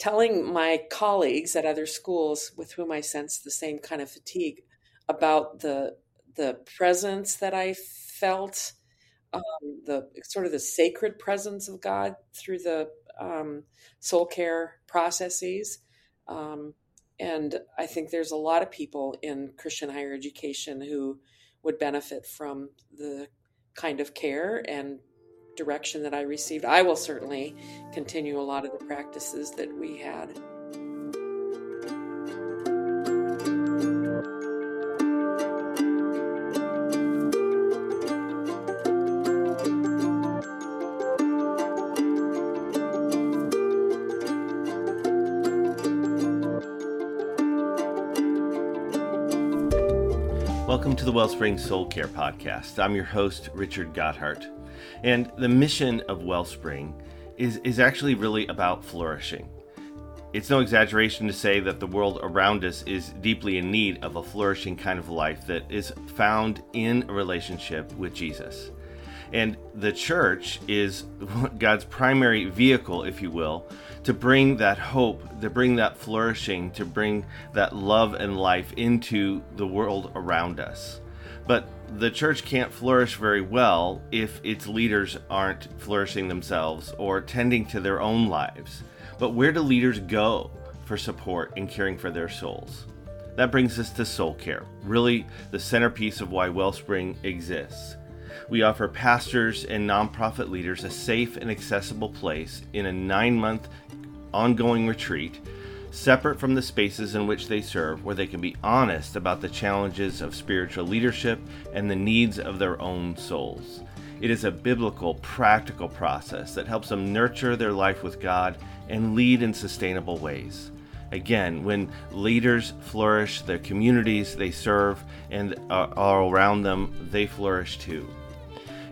telling my colleagues at other schools with whom I sensed the same kind of fatigue about the the presence that I felt, um, the sort of the sacred presence of God through the um, soul care processes. Um, and I think there's a lot of people in Christian higher education who would benefit from the kind of care and direction that I received. I will certainly continue a lot of the practices that we had. Welcome to the Wellspring Soul Care Podcast. I'm your host, Richard Gotthard. And the mission of Wellspring is, is actually really about flourishing. It's no exaggeration to say that the world around us is deeply in need of a flourishing kind of life that is found in a relationship with Jesus. And the church is God's primary vehicle, if you will, to bring that hope, to bring that flourishing, to bring that love and life into the world around us. But the church can't flourish very well if its leaders aren't flourishing themselves or tending to their own lives. But where do leaders go for support in caring for their souls? That brings us to soul care, really the centerpiece of why Wellspring exists. We offer pastors and nonprofit leaders a safe and accessible place in a nine month ongoing retreat, separate from the spaces in which they serve, where they can be honest about the challenges of spiritual leadership and the needs of their own souls. It is a biblical, practical process that helps them nurture their life with God and lead in sustainable ways. Again, when leaders flourish, the communities they serve and uh, are around them, they flourish too.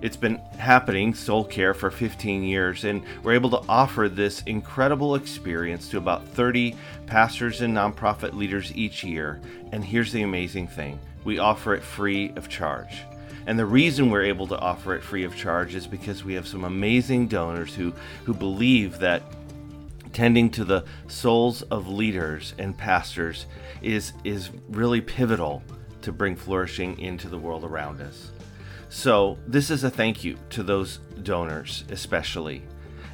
It's been happening, Soul Care, for 15 years, and we're able to offer this incredible experience to about 30 pastors and nonprofit leaders each year. And here's the amazing thing we offer it free of charge. And the reason we're able to offer it free of charge is because we have some amazing donors who, who believe that tending to the souls of leaders and pastors is, is really pivotal to bring flourishing into the world around us. So, this is a thank you to those donors, especially.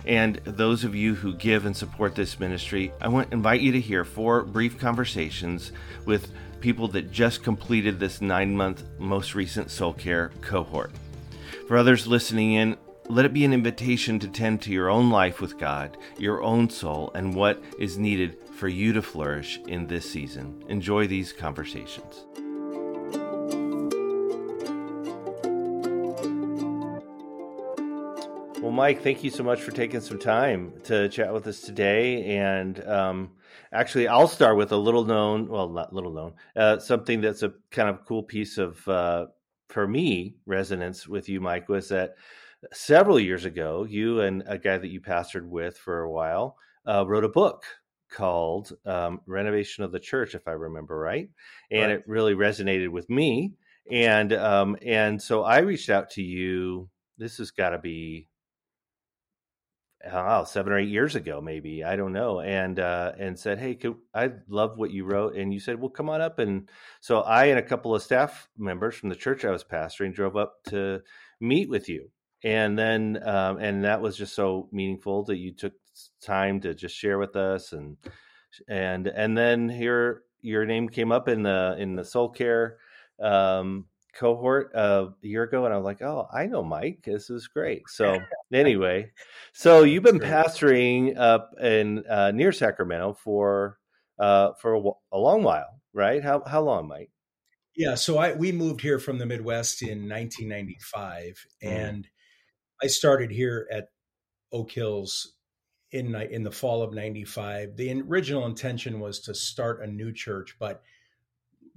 And those of you who give and support this ministry, I want to invite you to hear four brief conversations with people that just completed this nine month most recent soul care cohort. For others listening in, let it be an invitation to tend to your own life with God, your own soul, and what is needed for you to flourish in this season. Enjoy these conversations. Mike, thank you so much for taking some time to chat with us today. And um, actually, I'll start with a little known, well, not little known, uh, something that's a kind of cool piece of, uh, for me, resonance with you, Mike, was that several years ago, you and a guy that you pastored with for a while uh, wrote a book called um, Renovation of the Church, if I remember right. And right. it really resonated with me. And um, and so I reached out to you. This has got to be oh, seven or eight years ago, maybe I don't know, and uh, and said, "Hey, could, I love what you wrote," and you said, "Well, come on up." And so I and a couple of staff members from the church I was pastoring drove up to meet with you, and then um, and that was just so meaningful that you took time to just share with us, and and and then here your name came up in the in the soul care um, cohort uh, a year ago, and I'm like, oh, I know Mike. This is great. So anyway, so you've been pastoring up in uh, near Sacramento for uh, for a, a, long while, right? How how long, Mike? Yeah, so I we moved here from the Midwest in 1995, mm. and I started here at Oak Hills in in the fall of 95 the original intention was to start a new church but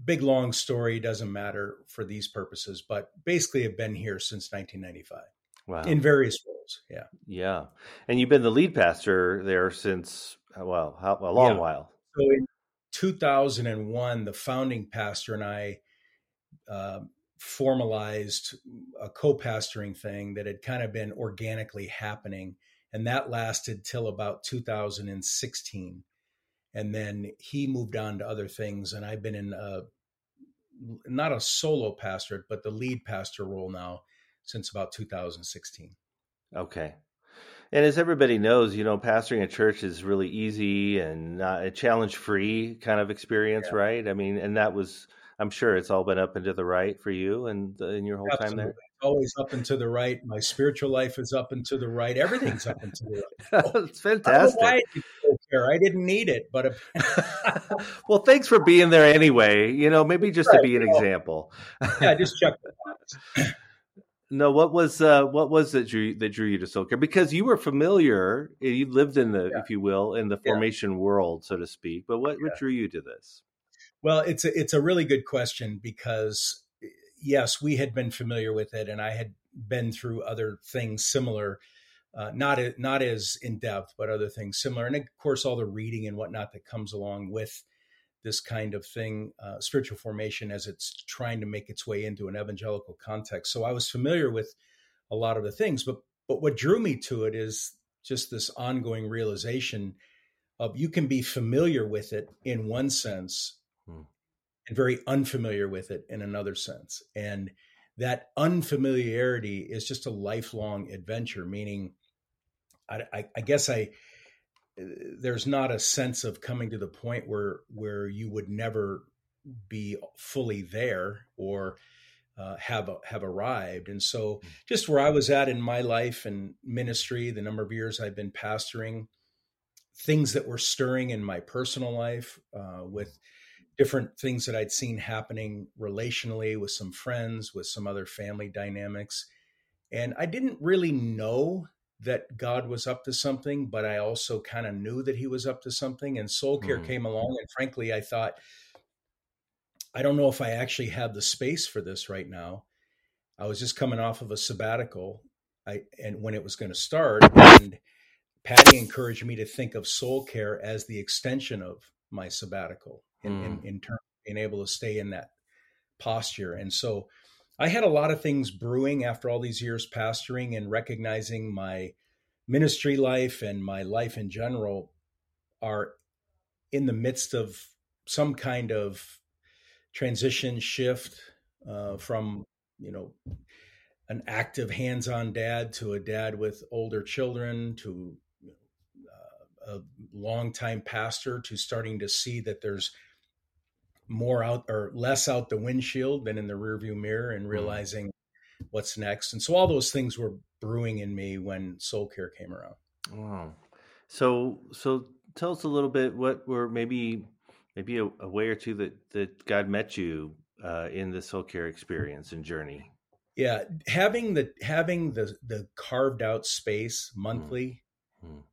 big long story doesn't matter for these purposes but basically have been here since 1995 wow. In various roles yeah. Yeah. And you've been the lead pastor there since uh, well how, a long yeah. while. So in 2001 the founding pastor and i uh, formalized a co-pastoring thing that had kind of been organically happening and that lasted till about 2016 and then he moved on to other things and i've been in a not a solo pastorate but the lead pastor role now since about 2016 okay and as everybody knows you know pastoring a church is really easy and not a challenge free kind of experience yeah. right i mean and that was i'm sure it's all been up and to the right for you and in your whole Absolutely. time there always up and to the right. My spiritual life is up and to the right. Everything's up and to the right. it's fantastic. I, I, I, didn't need it, but well, thanks for being there anyway. You know, maybe just right, to be an well, example. yeah, just check. No, what was uh, what was that drew that drew you to soul care? Because you were familiar, you lived in the, yeah. if you will, in the formation yeah. world, so to speak. But what, yeah. what drew you to this? Well, it's a, it's a really good question because yes, we had been familiar with it, and I had been through other things similar, uh, not not as in depth, but other things similar, and of course all the reading and whatnot that comes along with this kind of thing, uh, spiritual formation, as it's trying to make its way into an evangelical context. So I was familiar with a lot of the things, but but what drew me to it is just this ongoing realization of you can be familiar with it in one sense hmm and very unfamiliar with it in another sense. And that unfamiliarity is just a lifelong adventure, meaning, I, I, I guess I there's not a sense of coming to the point where where you would never be fully there or uh, have have arrived. And so, hmm. just where I was at in my life and ministry, the number of years I've been pastoring, things that were stirring in my personal life uh, with different things that I'd seen happening relationally with some friends, with some other family dynamics. And I didn't really know that God was up to something, but I also kind of knew that he was up to something. And soul care mm. came along. And frankly, I thought, I don't know if I actually have the space for this right now. I was just coming off of a sabbatical. I, and when it was going to start, and Patty encouraged me to think of soul care as the extension of my sabbatical in, mm. in, in terms of being able to stay in that posture. And so I had a lot of things brewing after all these years pastoring and recognizing my ministry life and my life in general are in the midst of some kind of transition shift uh, from you know an active hands-on dad to a dad with older children to uh, a longtime pastor to starting to see that there's more out or less out the windshield than in the rearview mirror and mm-hmm. realizing mm. what's next. And so all those things were brewing in me when soul care came around. Wow. So so tell us a little bit what were maybe maybe a, a way or two that that God met you uh, in the soul care experience and journey. Yeah, having the having the the carved out space mm. monthly. Mm.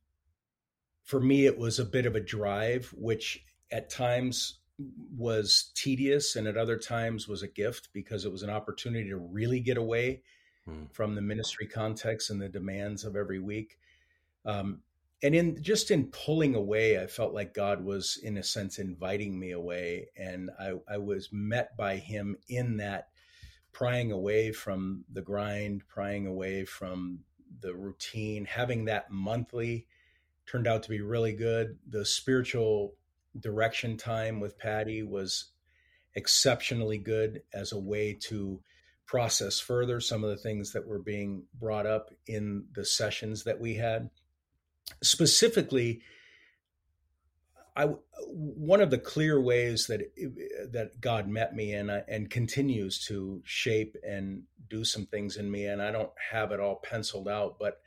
For me, it was a bit of a drive, which at times was tedious and at other times was a gift because it was an opportunity to really get away hmm. from the ministry context and the demands of every week. Um, and in just in pulling away, I felt like God was, in a sense, inviting me away, and I, I was met by Him in that prying away from the grind, prying away from the routine. Having that monthly turned out to be really good. The spiritual direction time with Patty was exceptionally good as a way to process further some of the things that were being brought up in the sessions that we had. Specifically, I one of the clear ways that that God met me and uh, and continues to shape and do some things in me, and I don't have it all penciled out, but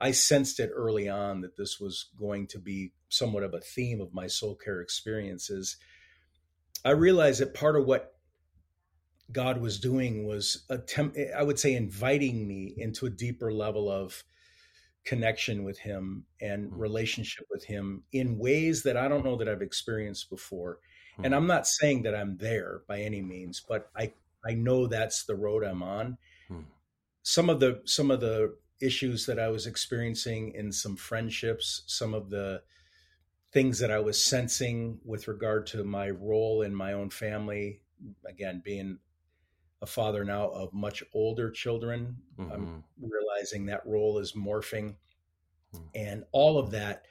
I sensed it early on that this was going to be somewhat of a theme of my soul care experiences. I realized that part of what God was doing was attempt I would say inviting me into a deeper level of connection with him and mm-hmm. relationship with him in ways that I don't know that I've experienced before. Mm-hmm. And I'm not saying that I'm there by any means, but I I know that's the road I'm on. Mm-hmm. Some of the some of the issues that I was experiencing in some friendships, some of the things that I was sensing with regard to my role in my own family. Again, being a father now of much older children, mm-hmm. I'm realizing that role is morphing. Mm. And all of that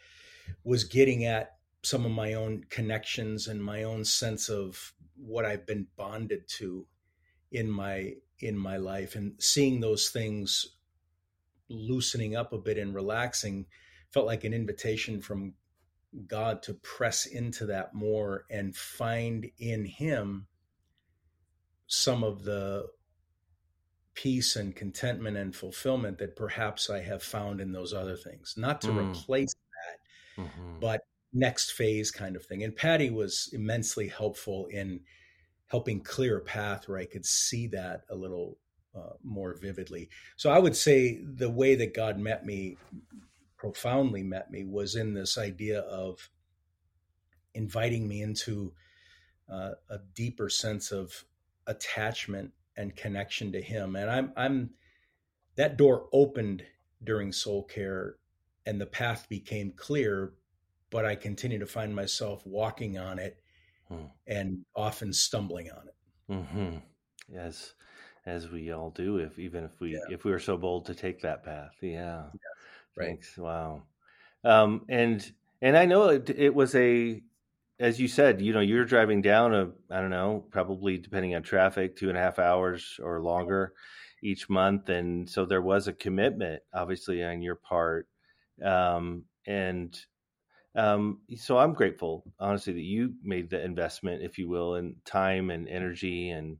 was getting at some of my own connections and my own sense of what I've been bonded to in my in my life and seeing those things loosening up a bit and relaxing felt like an invitation from God to press into that more and find in him some of the peace and contentment and fulfillment that perhaps I have found in those other things. Not to mm. replace that, mm-hmm. but next phase kind of thing. And Patty was immensely helpful in helping clear a path where I could see that a little uh, more vividly. So I would say the way that God met me, profoundly met me, was in this idea of inviting me into uh, a deeper sense of attachment and connection to Him. And I'm, I'm that door opened during soul care, and the path became clear. But I continue to find myself walking on it, hmm. and often stumbling on it. Mm-hmm. Yes as we all do if even if we yeah. if we were so bold to take that path yeah, yeah. right Thanks. wow um and and i know it, it was a as you said you know you're driving down a i don't know probably depending on traffic two and a half hours or longer each month and so there was a commitment obviously on your part um and um, so I'm grateful, honestly, that you made the investment, if you will, in time and energy and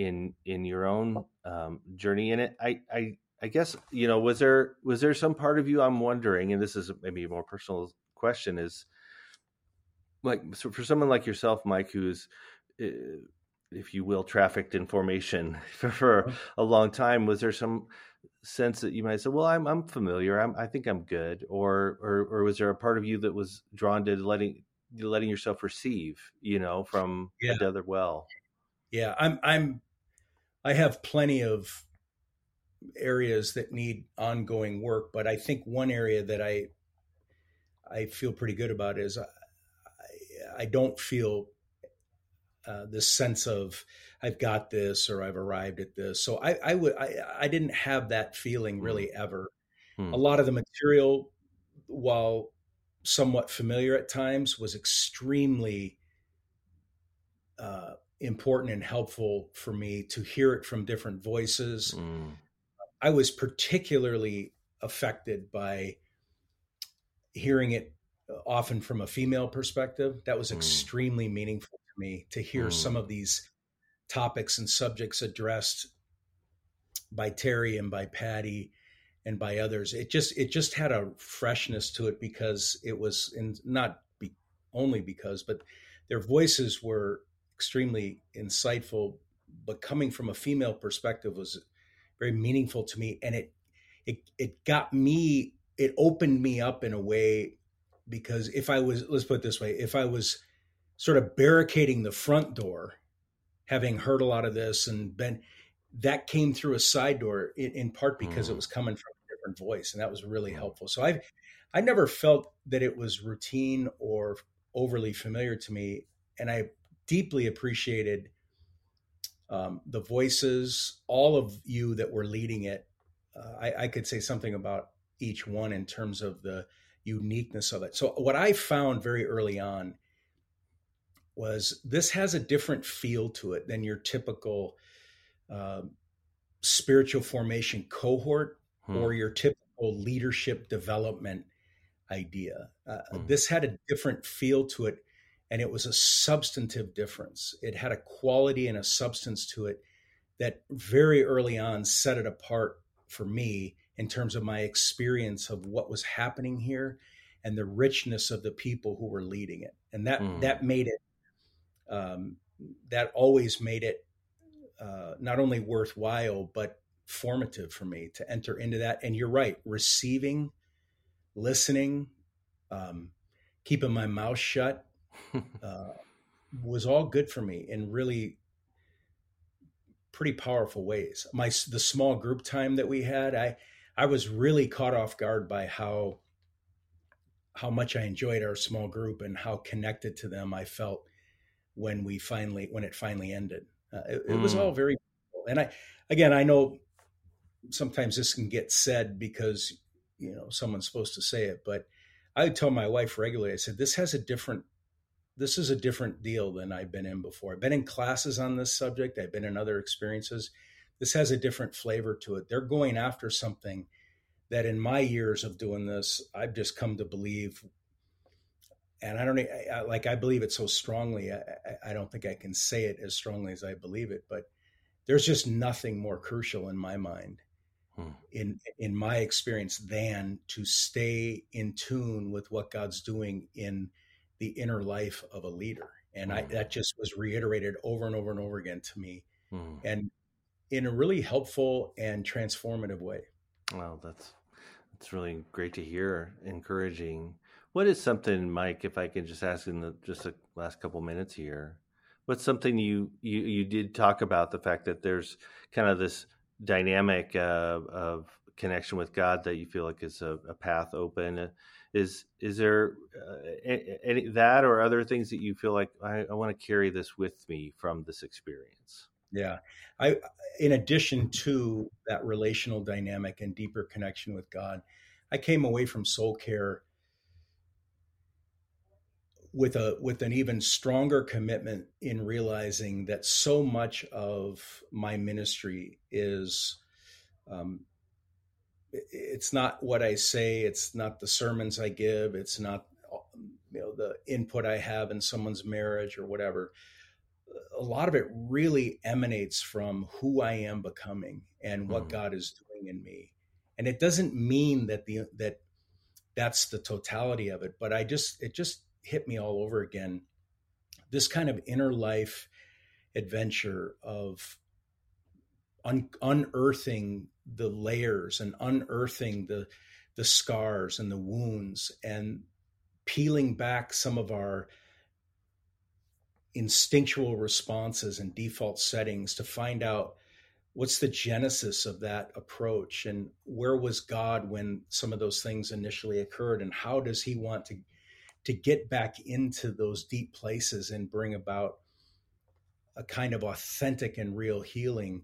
in in your own um, journey in it. I, I I guess you know was there was there some part of you I'm wondering, and this is maybe a more personal question, is like so for someone like yourself, Mike, who's uh, if you will, trafficked in formation for, uh-huh. a long time. Was there some sense that you might say, "Well, I'm I'm familiar. I'm, I think I'm good," or or or was there a part of you that was drawn to letting letting yourself receive, you know, from yeah. the other well? Yeah, I'm I'm I have plenty of areas that need ongoing work, but I think one area that I I feel pretty good about is I, I don't feel uh, this sense of I've got this or I've arrived at this. So I, I would I, I didn't have that feeling hmm. really ever. Hmm. A lot of the material, while somewhat familiar at times, was extremely uh, important and helpful for me to hear it from different voices. Mm. I was particularly affected by hearing it often from a female perspective. That was mm. extremely meaningful to me to hear mm. some of these topics and subjects addressed by Terry and by Patty and by others. It just it just had a freshness to it because it was in not be, only because, but their voices were extremely insightful, but coming from a female perspective was very meaningful to me, and it it it got me it opened me up in a way because if I was let's put it this way, if I was sort of barricading the front door, having heard a lot of this and been that came through a side door in, in part because mm. it was coming from a different voice, and that was really helpful. So I've I never felt that it was routine or overly familiar to me, and I deeply appreciated um, the voices, all of you that were leading it. Uh, I, I, could say something about each one in terms of the uniqueness of it. So, what I found very early on was this has a different feel to it than your typical uh, spiritual formation cohort hmm. or your typical leadership development idea. Uh, hmm. This had a different feel to it and it was a substantive difference. It had a quality and a substance to it that very early on set it apart for me in terms of my experience of what was happening here and the richness of the people who were leading it. And that mm. that made it um, that always made it uh, not only worthwhile but formative for me to enter into that. And you're right, receiving, listening, um, keeping my mouth shut uh, was all good for me in really pretty powerful ways. My the small group time that we had, I I was really caught off guard by how how much I enjoyed our small group and how connected to them I felt when we finally when it finally ended. Uh, it, mm. it, was all mm. very and I again I know sometimes this can get said because you know someone's supposed to say it, but I tell my wife regularly. I said this has a different this is a different deal than I've been in before. I've been in classes on this subject. I've been in other experiences. This has a different flavor to it. They're going after something that in my years of doing this, I've just come to believe and I don't I, like I believe it so strongly. I, I don't think I can say it as strongly as I believe it, but there's just nothing more crucial in my mind, hmm. in in my experience, than to stay in tune with what God's doing in the inner life of a leader. And. I that just was reiterated over and over and over again to me, hmm. and in a really helpful and transformative way. Well, that's that's really great to hear, encouraging what is something, Mike? If I can just ask in the just the last couple minutes here, what's something you you you did talk about the fact that there's kind of this dynamic uh, of connection with God that you feel like is a, a path open. Is is there uh, any that or other things that you feel like I, I want to carry this with me from this experience? Yeah, I in addition to that relational dynamic and deeper connection with God, I came away from soul care with a with an even stronger commitment in realizing that so much of my ministry is um, it's not what I say, it's not the sermons I give, it's not you know the input I have in someone's marriage or whatever. A lot of it really emanates from who I am becoming and what mm. God is doing in me. And it doesn't mean that the that that's the totality of it, but I just it just hit me all over again. This kind of inner life adventure of un- unearthing the layers and unearthing the the scars and the wounds and peeling back some of our instinctual responses and default settings to find out what's the genesis of that approach and where was God when some of those things initially occurred and how does he want to to get back into those deep places and bring about a kind of authentic and real healing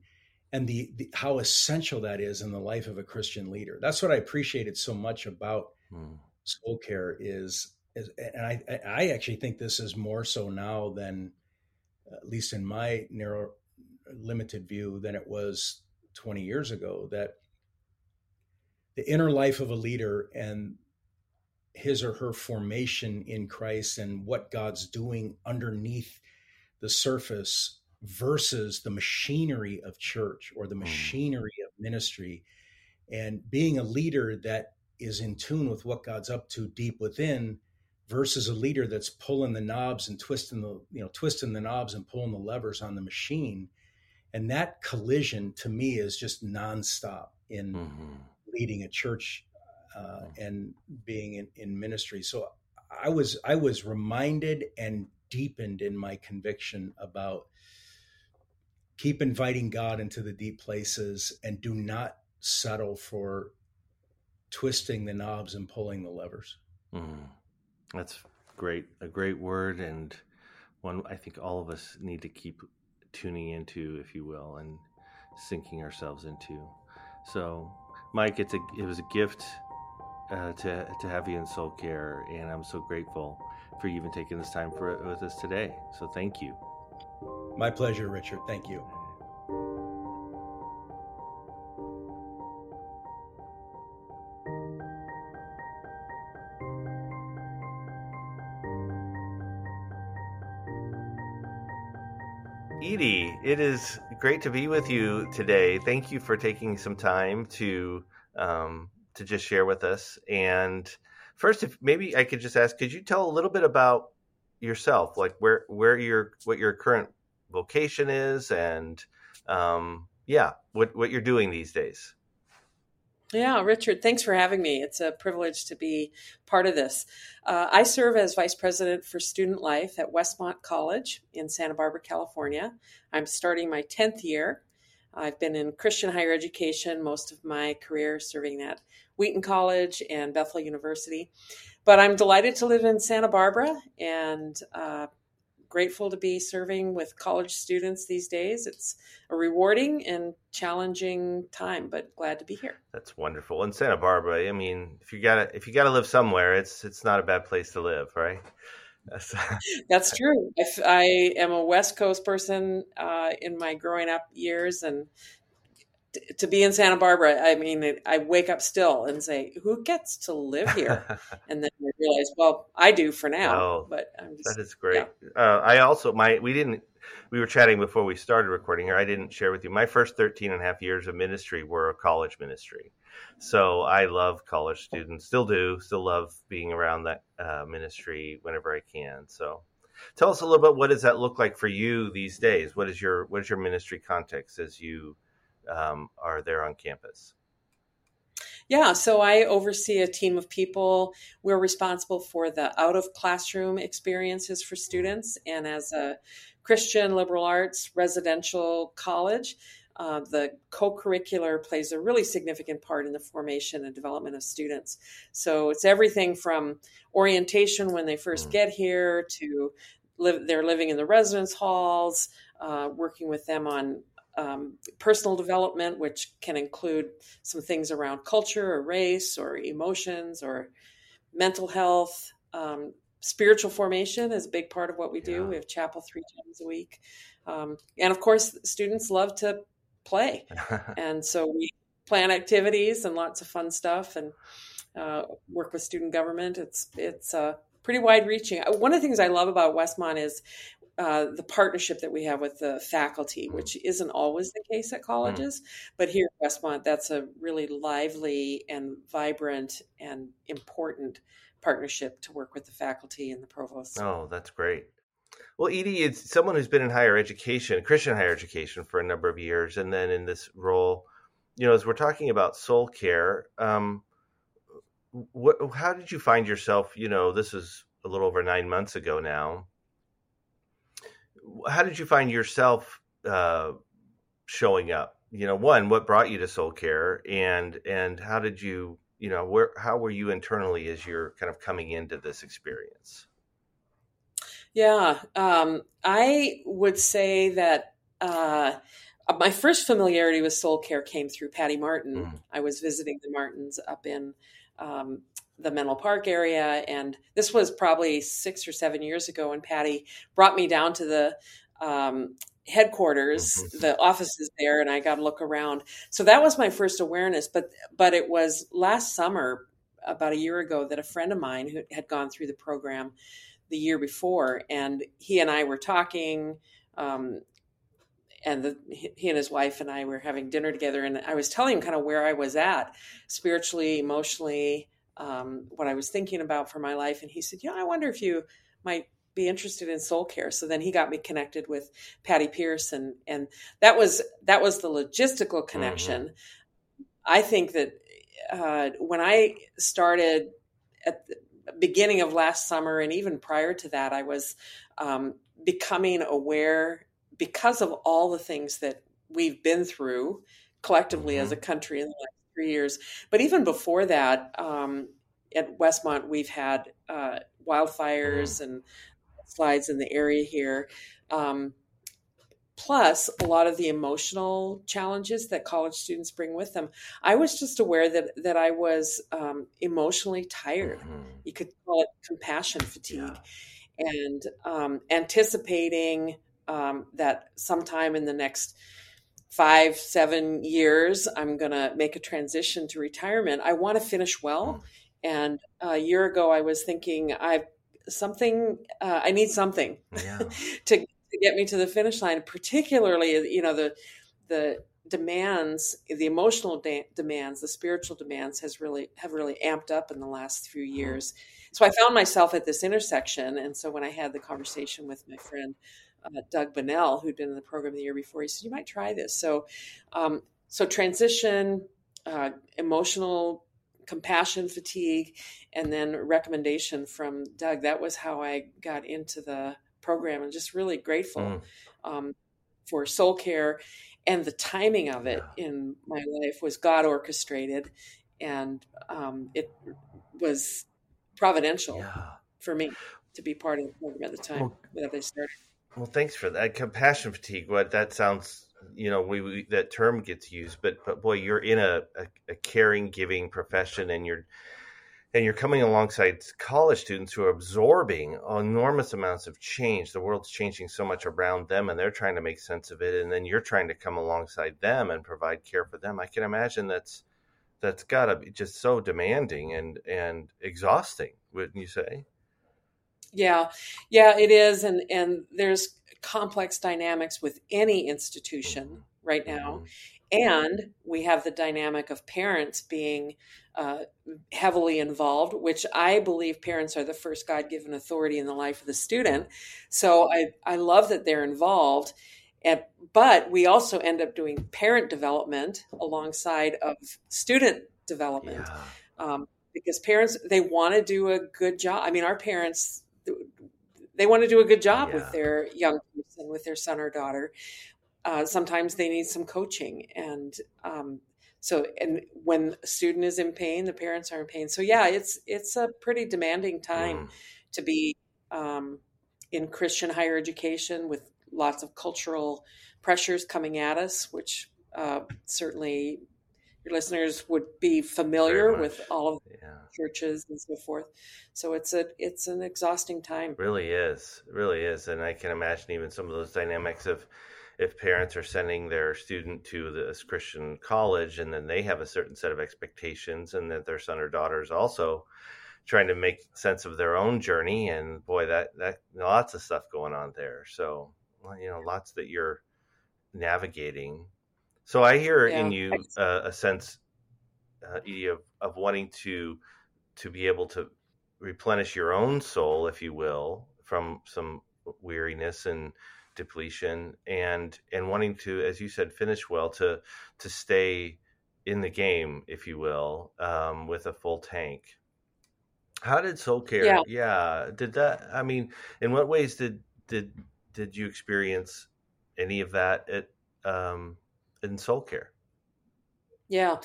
and the, the, how essential that is in the life of a christian leader that's what i appreciated so much about mm. soul care is, is and I, I actually think this is more so now than at least in my narrow limited view than it was 20 years ago that the inner life of a leader and his or her formation in Christ and what God's doing underneath the surface versus the machinery of church or the hmm. machinery of ministry and being a leader that is in tune with what God's up to deep within versus a leader that's pulling the knobs and twisting the you know twisting the knobs and pulling the levers on the machine and that collision to me is just nonstop in mm-hmm. leading a church uh, and being in, in ministry. So I was I was reminded and deepened in my conviction about keep inviting God into the deep places and do not settle for twisting the knobs and pulling the levers. Mm, that's great, a great word, and one I think all of us need to keep tuning into, if you will, and sinking ourselves into. So, Mike, it's a it was a gift uh, to to have you in Soul Care, and I'm so grateful for you even taking this time for with us today. So thank you. My pleasure, Richard. Thank you. Edie, it is great to be with you today. Thank you for taking some time to um, to just share with us. And first, if maybe I could just ask, could you tell a little bit about yourself, like where where your what your current vocation is, and um, yeah, what what you're doing these days? Yeah, Richard, thanks for having me. It's a privilege to be part of this. Uh, I serve as Vice President for Student Life at Westmont College in Santa Barbara, California. I'm starting my 10th year. I've been in Christian higher education most of my career, serving at Wheaton College and Bethel University. But I'm delighted to live in Santa Barbara and uh, grateful to be serving with college students these days. It's a rewarding and challenging time, but glad to be here. That's wonderful. In Santa Barbara, I mean, if you gotta if you gotta live somewhere, it's it's not a bad place to live, right? That's, That's true. If I am a West Coast person uh, in my growing up years, and to be in Santa Barbara, I mean, I wake up still and say, "Who gets to live here?" and then I realize, well, I do for now. Oh, but just, that is great. Yeah. Uh, I also my we didn't we were chatting before we started recording here. I didn't share with you my first 13 and a half years of ministry were a college ministry. So I love college students, still do, still love being around that uh, ministry whenever I can. So tell us a little bit what does that look like for you these days? What is your what is your ministry context as you um, are there on campus? Yeah, so I oversee a team of people. We're responsible for the out of classroom experiences for students. And as a Christian liberal arts residential college, uh, the co-curricular plays a really significant part in the formation and development of students. So it's everything from orientation when they first mm. get here to live, they're living in the residence halls, uh, working with them on um, personal development, which can include some things around culture or race or emotions or mental health. Um, spiritual formation is a big part of what we do. Yeah. We have chapel three times a week. Um, and of course, students love to play. and so we plan activities and lots of fun stuff and uh, work with student government. It's, it's uh, pretty wide reaching. Uh, one of the things I love about Westmont is uh, the partnership that we have with the faculty, mm-hmm. which isn't always the case at colleges, mm. but here at Westmont, that's a really lively and vibrant and important partnership to work with the faculty and the provost. Oh, that's great. Well, Edie is someone who's been in higher education, Christian higher education, for a number of years, and then in this role, you know, as we're talking about soul care, um, what, how did you find yourself? You know, this is a little over nine months ago now how did you find yourself uh, showing up? You know, one, what brought you to Soul Care, and and how did you, you know, where how were you internally as you're kind of coming into this experience? Yeah, um, I would say that uh, my first familiarity with Soul Care came through Patty Martin. Mm. I was visiting the Martins up in um, the Menlo Park area. And this was probably six or seven years ago when Patty brought me down to the um, headquarters, mm-hmm. the offices there, and I got to look around. So that was my first awareness. But but it was last summer, about a year ago, that a friend of mine who had gone through the program the year before, and he and I were talking. Um, and the, he and his wife and I were having dinner together, and I was telling him kind of where I was at spiritually, emotionally, um, what I was thinking about for my life. And he said, "Yeah, I wonder if you might be interested in soul care." So then he got me connected with Patty Pierce, and and that was that was the logistical connection. Mm-hmm. I think that uh, when I started at the beginning of last summer, and even prior to that, I was um, becoming aware because of all the things that we've been through collectively mm-hmm. as a country in the three years. But even before that, um, at Westmont, we've had uh, wildfires mm-hmm. and slides in the area here. Um, plus a lot of the emotional challenges that college students bring with them. I was just aware that that I was um, emotionally tired. Mm-hmm. You could call it compassion fatigue, yeah. and um, anticipating um, that sometime in the next five, seven years, I'm going to make a transition to retirement. I want to finish well. Mm. And a year ago, I was thinking, I've something, uh, I need something yeah. to, to get me to the finish line, particularly, you know, the, the, demands the emotional de- demands the spiritual demands has really have really amped up in the last few mm-hmm. years so i found myself at this intersection and so when i had the conversation with my friend uh, Doug Bunnell, who'd been in the program the year before. He said, "You might try this." So, um, so transition, uh, emotional compassion fatigue, and then recommendation from Doug. That was how I got into the program, and just really grateful mm. um, for soul care. And the timing of it yeah. in my life was God orchestrated, and um, it was providential yeah. for me. to be part of the program at the time well, that they started. Well, thanks for that. Compassion fatigue. What that sounds, you know, we, we that term gets used, but but boy, you're in a, a, a caring, giving profession, and you're and you're coming alongside college students who are absorbing enormous amounts of change. The world's changing so much around them, and they're trying to make sense of it. And then you're trying to come alongside them and provide care for them. I can imagine that's that's got to be just so demanding and and exhausting. Wouldn't you say? Yeah, yeah, it is, and and there's complex dynamics with any institution right now. Mm-hmm. And we have the dynamic of parents being uh, heavily involved, which I believe parents are the first God given authority in the life of the student. So I, I love that they're involved. And, but we also end up doing parent development alongside of student development yeah. um, because parents, they want to do a good job. I mean, our parents, they want to do a good job yeah. with their young person, with their son or daughter uh, sometimes they need some coaching and um, so and when a student is in pain the parents are in pain so yeah it's it's a pretty demanding time mm. to be um, in christian higher education with lots of cultural pressures coming at us which uh, certainly your listeners would be familiar with all of yeah. churches and so forth. So it's a it's an exhausting time. It really is it really is. And i can imagine even some of those dynamics of if parents are sending their student to this Christian college and then they have a certain set of expectations and that their son or daughter is also trying to make sense of their own journey and boy that that lots of stuff going on there. So you know lots that you're navigating so i hear yeah. in you uh, a sense uh, of, of wanting to to be able to replenish your own soul if you will from some weariness and depletion and and wanting to as you said finish well to to stay in the game if you will um, with a full tank how did soul care yeah. yeah did that i mean in what ways did did did you experience any of that at um in soul care yeah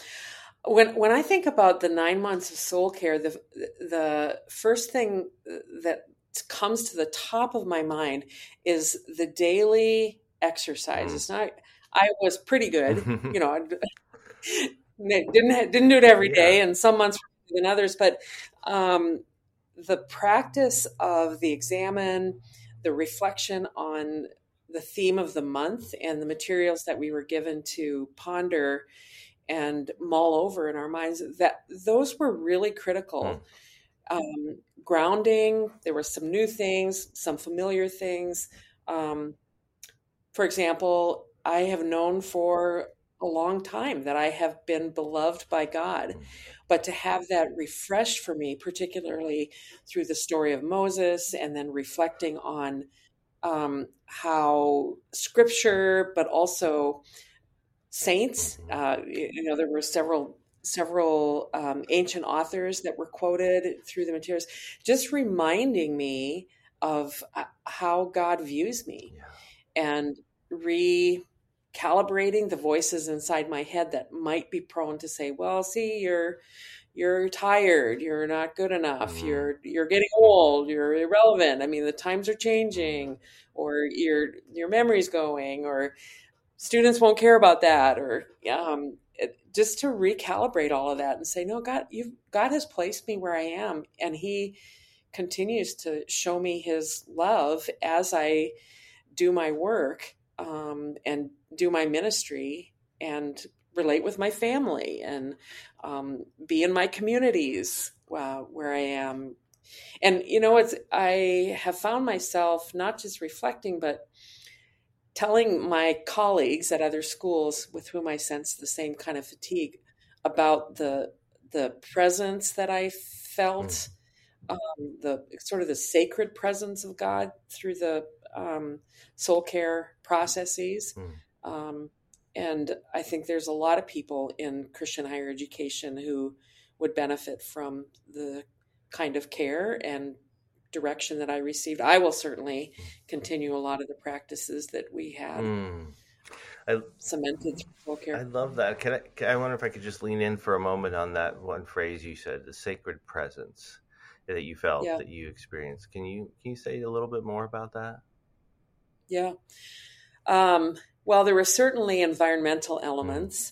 when when i think about the nine months of soul care the the first thing that comes to the top of my mind is the daily exercise. Mm. It's not. I was pretty good, you know. didn't didn't do it every day, yeah. and some months than others. But um, the practice of the examen, the reflection on the theme of the month, and the materials that we were given to ponder and mull over in our minds that those were really critical. Mm um, grounding. There were some new things, some familiar things. Um, for example, I have known for a long time that I have been beloved by God. Mm. But to have that refreshed for me, particularly through the story of Moses and then reflecting on um, how scripture, but also saints, uh, you know, there were several several um, ancient authors that were quoted through the materials, just reminding me of uh, how God views me yeah. and recalibrating the voices inside my head that might be prone to say, well, see, you're you're tired you're not good enough mm. you're you're getting old you're irrelevant i mean the times are changing or your your memory's going or students won't care about that or um, just to recalibrate all of that and say, no, God, you God has placed me where I am, and He continues to show me His love as I do my work um, and do my ministry and relate with my family and um, be in my communities uh, where I am. And you know, it's I have found myself not just reflecting, but telling my colleagues at other schools with whom I sense the same kind of fatigue about the the presence that I felt, mm. um, the sort of the sacred presence of God through the um, soul care processes. Mm. Um, and I think there's a lot of people in Christian higher education who would benefit from the kind of care and direction that I received. I will certainly continue a lot of the practices that we had mm. I, cemented through care. I love that. Can I, can I wonder if I could just lean in for a moment on that one phrase you said, the sacred presence. that you felt Yeah. that you experienced. Can you can you say a little bit more about that? Yeah. Um, well, there were certainly environmental Mm. elements,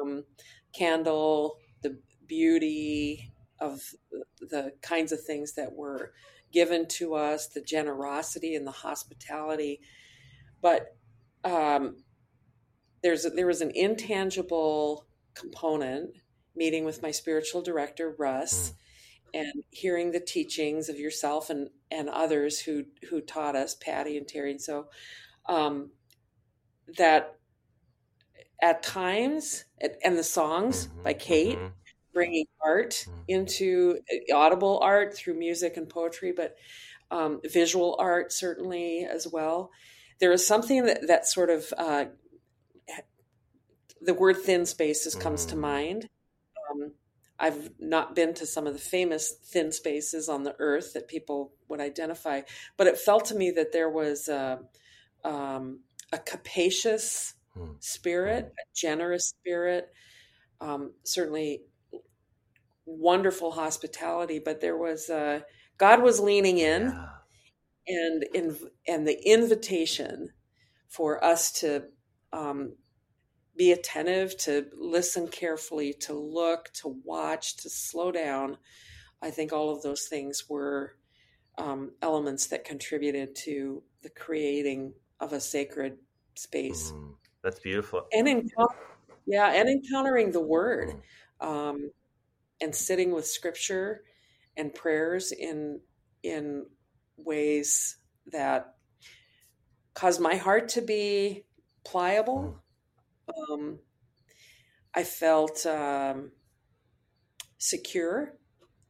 um, candle, the beauty of the kinds of things that were given to us, the generosity and the hospitality. But um, there's there was an intangible component. Meeting with my spiritual director, Russ, and hearing the teachings of yourself and and others who who taught us, Patty and Terry, and so um, that at times and the songs Mhm, by Kate mhm. bringing art Mhm. into uh, audible art through music and poetry, but um, visual art certainly as well. There is something that that sort of uh, the word thin spaces comes to Mm. mind. Um, I've not been to some of the famous thin spaces on the earth that people would identify, but it felt to me that there was a, um, a capacious Hmm. spirit, a generous spirit, um, certainly wonderful hospitality, but there was uh, God was leaning in Yeah. and in, and the invitation for us to um, be attentive, to listen carefully, to look, to watch, to slow down. I think all of those things were um, elements that contributed to the creating of a sacred space Mhm. That's beautiful. and encounter, yeah, and encountering the Word Mm. um, and sitting with Scripture and prayers in in ways that caused my heart to be pliable. Um, I felt um, secure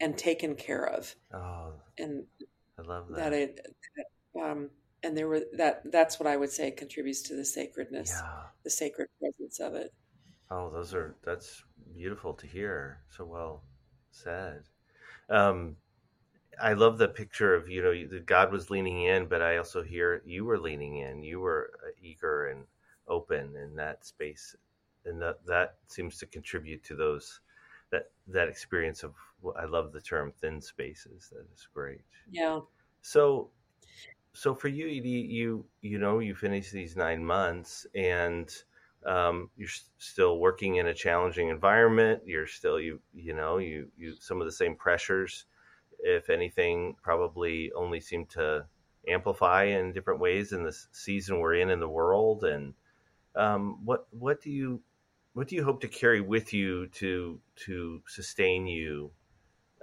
and taken care of, Oh, and I love that. that it. That, um, and there were that. That's what I would say contributes to the sacredness, yeah. the sacred presence of it. Oh, those are that's beautiful to hear. So well said. Um, I love the picture of you know God was leaning in, but I also hear you were leaning in. You were uh, eager and open in that space, and that that seems to contribute to those that that experience of. I love the term thin spaces. That is great. Yeah. So, so for you, you you you know you finish these nine months, and um, you're still working in a challenging environment. You're still you you know you you some of the same pressures, if anything, probably only seem to amplify in different ways in this season we're in in the world. And um, what what do you what do you hope to carry with you to to sustain you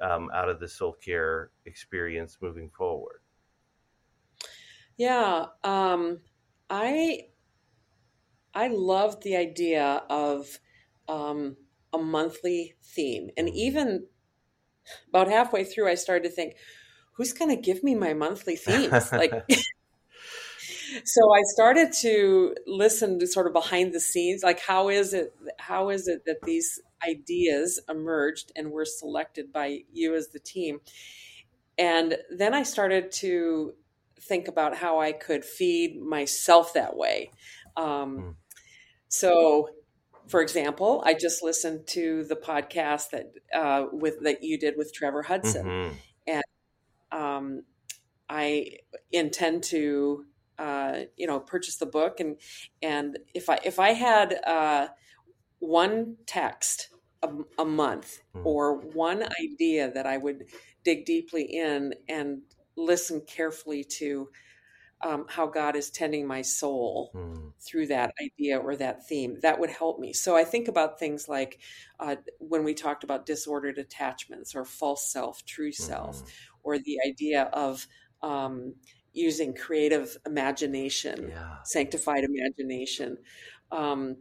um, out of the soul care experience moving forward? Yeah, um, I I loved the idea of um, a monthly theme, and even about halfway through, I started to think, "Who's going to give me my monthly themes?" Like, so I started to listen to sort of behind the scenes, like how is it how is it that these ideas emerged and were selected by you as the team, and then I started to think about how I could feed myself that way. Um, Mm. So, for example, I just listened to the podcast that uh, with that you did with Trevor Hudson, Mhm. um, I intend to uh, you know purchase the book and and if I if I had uh, one text a, a month Hmm. or one idea that I would dig deeply in and listen carefully to um, how God is tending my soul Mm. through that idea or that theme that would help me so i think about things like uh, when we talked about disordered attachments or false self true self Mhm. or the idea of um, using creative imagination Yeah. sanctified imagination um,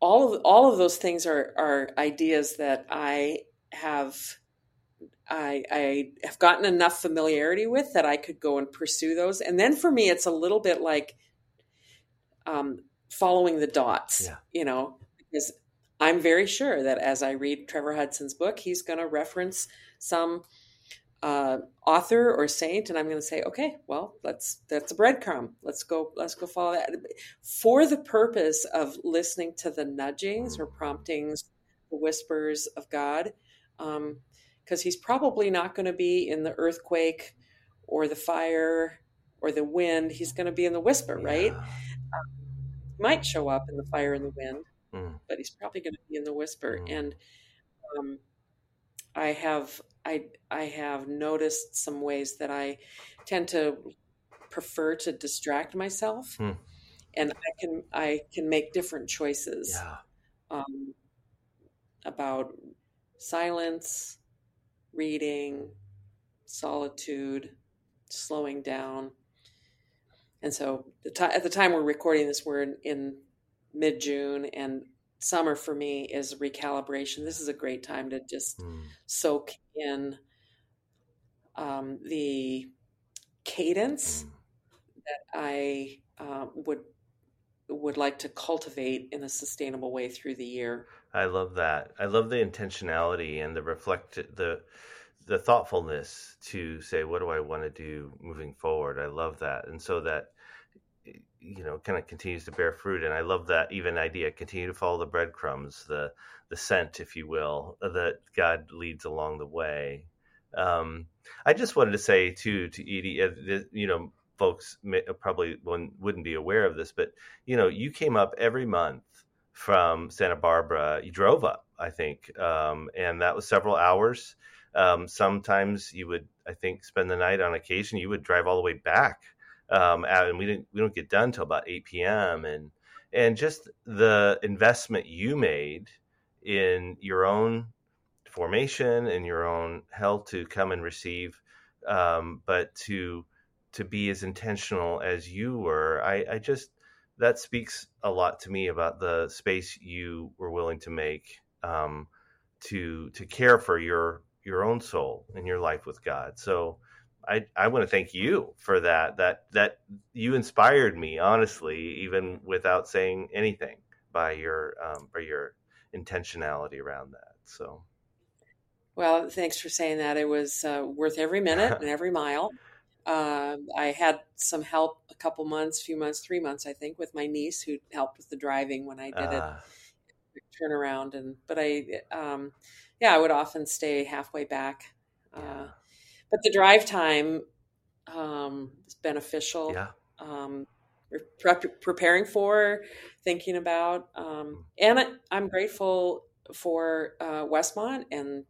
all of all of those things are are ideas that i have I, I have gotten enough familiarity with that I could go and pursue those. And then for me, it's a little bit like um, following the dots, Yeah. you know, because I'm very sure that as I read Trevor Hudson's book, he's going to reference some uh, author or saint, and I'm going to say, okay, well, let's that's a breadcrumb. Let's go. Let's go follow that for the purpose of listening to the nudgings or promptings, the whispers of God. Um, because he's probably not going to be in the earthquake or the fire or the wind. He's going to be in the whisper, yeah. right? Um, might show up in the fire and the wind, mm. but he's probably going to be in the whisper. Mm. And um, I have I I have noticed some ways that I tend to prefer to distract myself, mm. and I can I can make different choices yeah. um, about silence, reading, solitude, slowing down. And so the t- at the time we're recording this, we're in, in mid June, and summer for me is recalibration. This is a great time to just mm. soak in um, the cadence mm. that I uh, would would like to cultivate in a sustainable way through the year. I love that. I love the intentionality and the reflect the the thoughtfulness to say what do I want to do moving forward. I love that. And so that you know kind of continues to bear fruit and I love that even idea continue to follow the breadcrumbs, the the scent if you will, that God leads along the way. Um, I just wanted to say too to Edie, uh, you know, folks may, probably wouldn't be aware of this, but you know, you came up every month from Santa Barbara. You drove up, I think, um, and that was several hours. Um, sometimes you would, I think, spend the night. On occasion, you would drive all the way back, um, and we didn't. We don't get done till about eight p.m. and and just the investment you made in your own formation and your own health to come and receive, um, but to to be as intentional as you were. I, I just that speaks a lot to me about the space you were willing to make um, to to care for your your own soul and your life with God. So I I want to thank you for that. That that you inspired me honestly, even without saying anything by your um, by your intentionality around that. So. Well, thanks for saying that. It was uh, worth every minute and every mile. Uh, I had some help a couple months, few months, three months, I think, with my niece who helped with the driving when I did uh. it ah. turnaround. And but I, um, yeah, I would often stay halfway back. Uh, yeah. but the drive time um, is beneficial. Yeah. Um, pre- preparing for, thinking about, um, mm. and I, am grateful for uh, Westmont and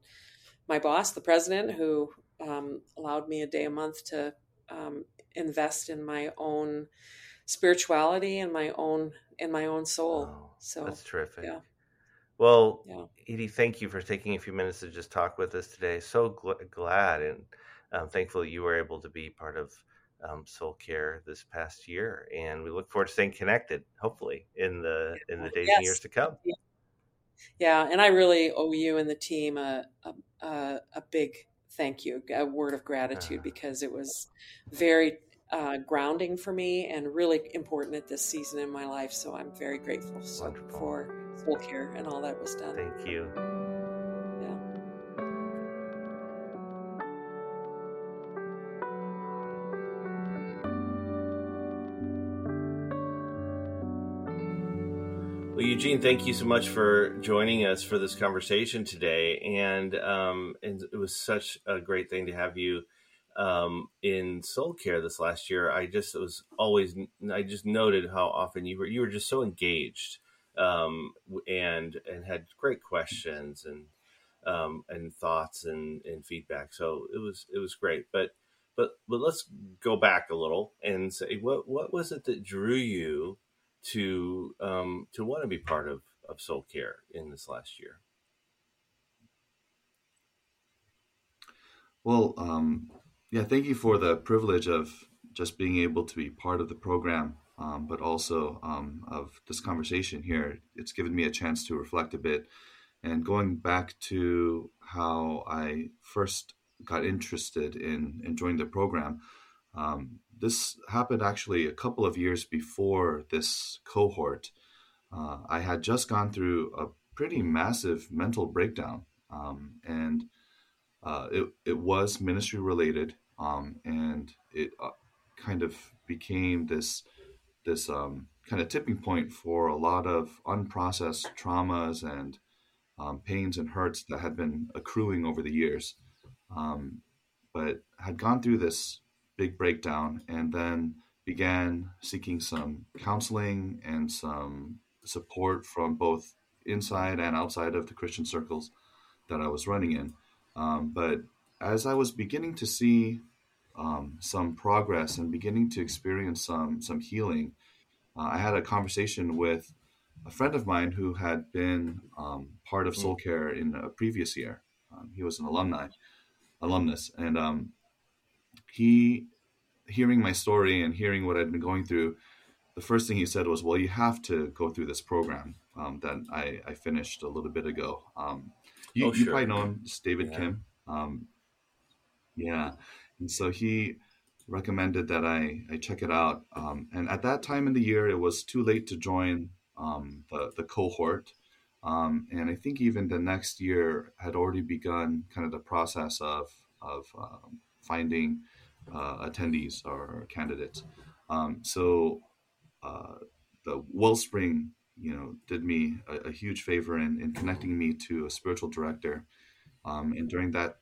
my boss, the president, who um, allowed me a day a month to um, invest in my own spirituality and my own in my own soul. Oh, so that's terrific. Yeah. Well, yeah. Edie, thank you for taking a few minutes to just talk with us today. So gl- glad and um, thankful you were able to be part of um, Soul Care this past year, and we look forward to staying connected. Hopefully, in the in the days yes. and years to come. Yeah. yeah. and I really owe you and the team a a, a big thank you, a word of gratitude, uh, because it was very uh, grounding for me and really important at this season in my life. So I'm very grateful so, for Soul Care and all that was done. Thank you. Well, Eugene, thank you so much for joining us for this conversation today, and um, and it was such a great thing to have you um, in Soul Care this last year. I just was always I just noted how often you were you were just so engaged um, and and had great questions and um, and thoughts and, and feedback. So it was it was great, but. But, but let's go back a little and say what what was it that drew you to um, to want to be part of of Soul Care in this last year? Well, um, yeah, thank you for the privilege of just being able to be part of the program, um, but also um, of this conversation here. It's given me a chance to reflect a bit. And going back to how I first got interested in, in joining the program, um, this happened actually a couple of years before this cohort. Uh, I had just gone through a pretty massive mental breakdown, um, and uh, it it was ministry related, um, and it uh, kind of became this this um, kind of tipping point for a lot of unprocessed traumas and um, pains and hurts that had been accruing over the years. um, but had gone through this big breakdown and then began seeking some counseling and some support from both inside and outside of the Christian circles that I was running in. Um, but as I was beginning to see um, some progress and beginning to experience some some healing, uh, I had a conversation with a friend of mine who had been um, part of Soul Care in a previous year. Um, he was an alumni, alumnus, and um, he, hearing my story and hearing what I'd been going through, the first thing he said was, "Well, you have to go through this program um, that I, I, finished a little bit ago." Um, you, oh, sure. you, probably know him, it's David yeah. Kim. Um, yeah, and so he recommended that I, I check it out. Um, and at that time in the year, it was too late to join um, the, the cohort. Um, and I think even the next year had already begun kind of the process of, of um, finding uh, attendees or candidates. Um, so uh, the Wellspring, you know, did me a, a huge favor in, in, connecting me to a spiritual director. Um, and during that,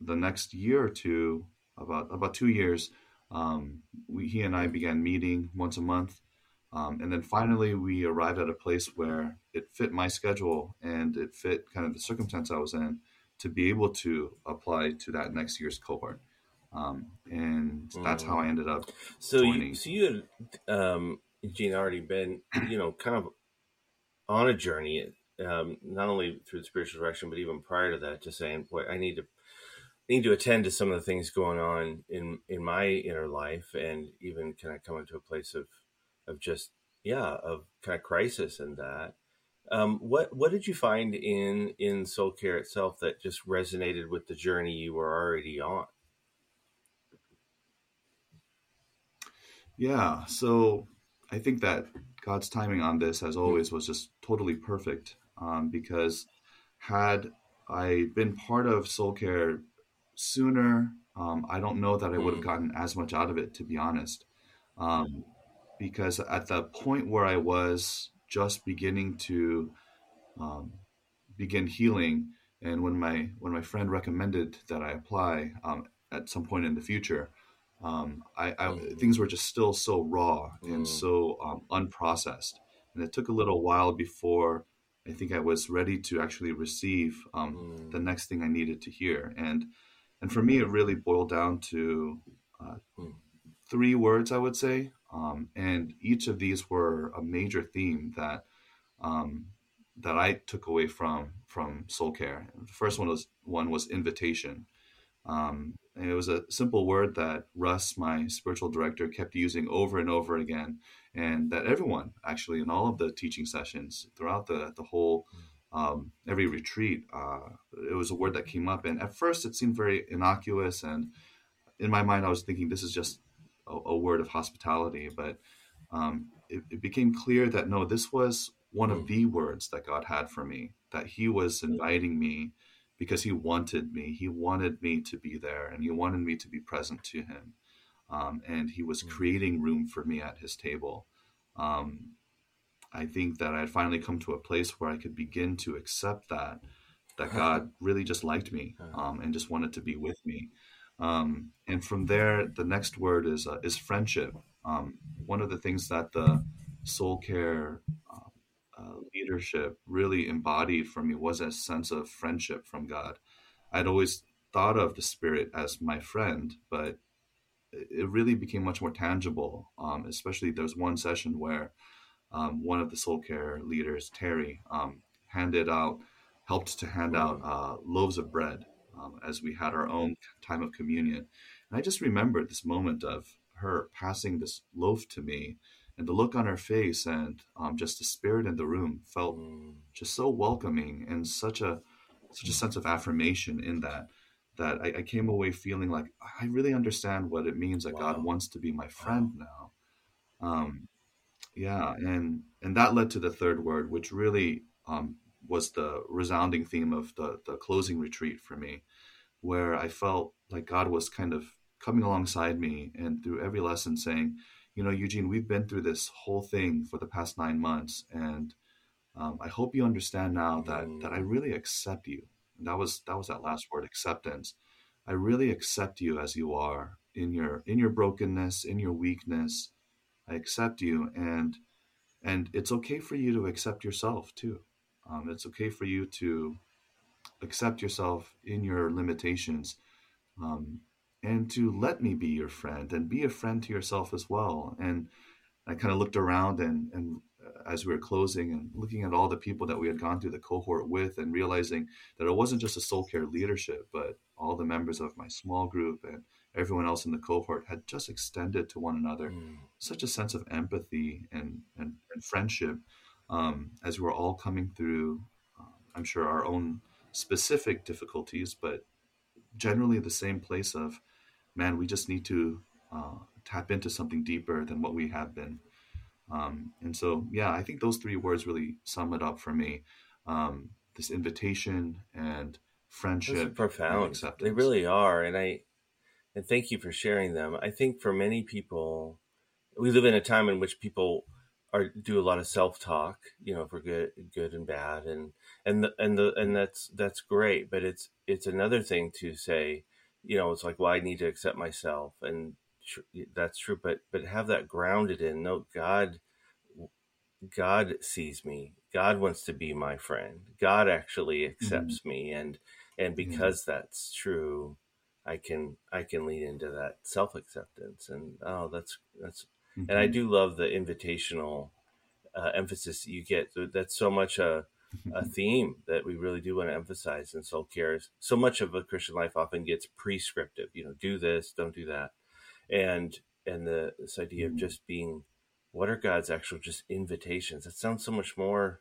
the next year or two, about about two years, um, we, he and I began meeting once a month um, and then finally, we arrived at a place where it fit my schedule and it fit kind of the circumstance I was in to be able to apply to that next year's cohort. Um, and that's how I mm. ended up. So joining. you, so you had, um, Gene, already been, you know, kind of on a journey, um, not only through the spiritual direction, but even prior to that, just saying, boy, I need to need to attend to some of the things going on in in my inner life, and even kind of come into a place of of just yeah of kind of crisis and that um, what what did you find in in soul care itself that just resonated with the journey you were already on yeah so i think that god's timing on this as always was just totally perfect um, because had i been part of soul care sooner um, i don't know that i would have mm. gotten as much out of it to be honest um, because at the point where I was just beginning to um, begin healing, and when my when my friend recommended that I apply um, at some point in the future, um, I, I mm. things were just still so raw and mm. so um, unprocessed, and it took a little while before I think I was ready to actually receive um, mm. the next thing I needed to hear, and and for me it really boiled down to uh, mm. three words I would say. Um, and each of these were a major theme that um, that I took away from from soul care. The first one was one was invitation. Um, and it was a simple word that Russ, my spiritual director, kept using over and over again, and that everyone actually in all of the teaching sessions throughout the the whole um, every retreat, uh, it was a word that came up. And at first, it seemed very innocuous, and in my mind, I was thinking this is just a, a word of hospitality, but um, it, it, became clear that no, this was one of hmm. the words that God had for me, that He was inviting me because He wanted me. He wanted me to be there and He wanted me to be present to Him. Um, and He was hmm. creating room for me at His table. Um, I think that I had finally come to a place where I could begin to accept that, that God really just liked me um, and just wanted to be with me. Um, and from there, the next word is uh, is friendship. Um, one of the things that the soul care uh, leadership really embodied for me was a sense of friendship from God. I'd always thought of the Spirit as my friend, but it really became much more tangible. Um, especially there's one session where um, one of the soul care leaders, Terry, um, handed out, helped to hand out uh, loaves of bread um, as we had our own time of communion. And I just remembered this moment of her passing this loaf to me and the look on her face and um, just the spirit in the room felt mm. just so welcoming and such a such a sense of affirmation in that that I, I, came away feeling like I really understand what it means that wow. God wants to be my friend wow. now. Um, yeah, and and that led to the third word, which really um, was the resounding theme of the the closing retreat for me, where I felt like God was kind of coming alongside me and through every lesson saying, you know, Eugene, we've been through this whole thing for the past nine months, and um, I hope you understand now that that I really accept you. And that was that was that last word, acceptance. I really accept you as you are in your in your brokenness, in your weakness. I accept you, and and it's okay for you to accept yourself too. Um, it's okay for you to accept yourself in your limitations, um, and to let me be your friend and be a friend to yourself as well. And I kind of looked around and and as we were closing and looking at all the people that we had gone through the cohort with and realizing that it wasn't just a soul care leadership, but all the members of my small group and everyone else in the cohort had just extended to one another mm. such a sense of empathy and, and, and friendship um, as we were all coming through, uh, I'm sure, our own specific difficulties, but generally the same place of, man, we just need to uh, tap into something deeper than what we have been. Um, and so, yeah, I think those three words really sum it up for me. Um, this invitation and friendship, profound. And they really are, and I and thank you for sharing them. I think for many people, we live in a time in which people are do a lot of self talk, you know, for good, good and bad, and and the, and the and that's that's great. But it's it's another thing to say, you know, it's like, well, I need to accept myself, and that's true but but have that grounded in no god god sees me god wants to be my friend god actually accepts mm-hmm. me and and mm-hmm. because mm-hmm. that's true i can i can lean into that self-acceptance and oh that's that's mm-hmm. and i mm-hmm. do love the invitational uh, emphasis you get that's so much a a theme that we really do want to emphasize in soul care is so much of a christian life often gets prescriptive you know do this don't do that and and the this idea of mm. just being what are God's actual just invitations? That sounds so much more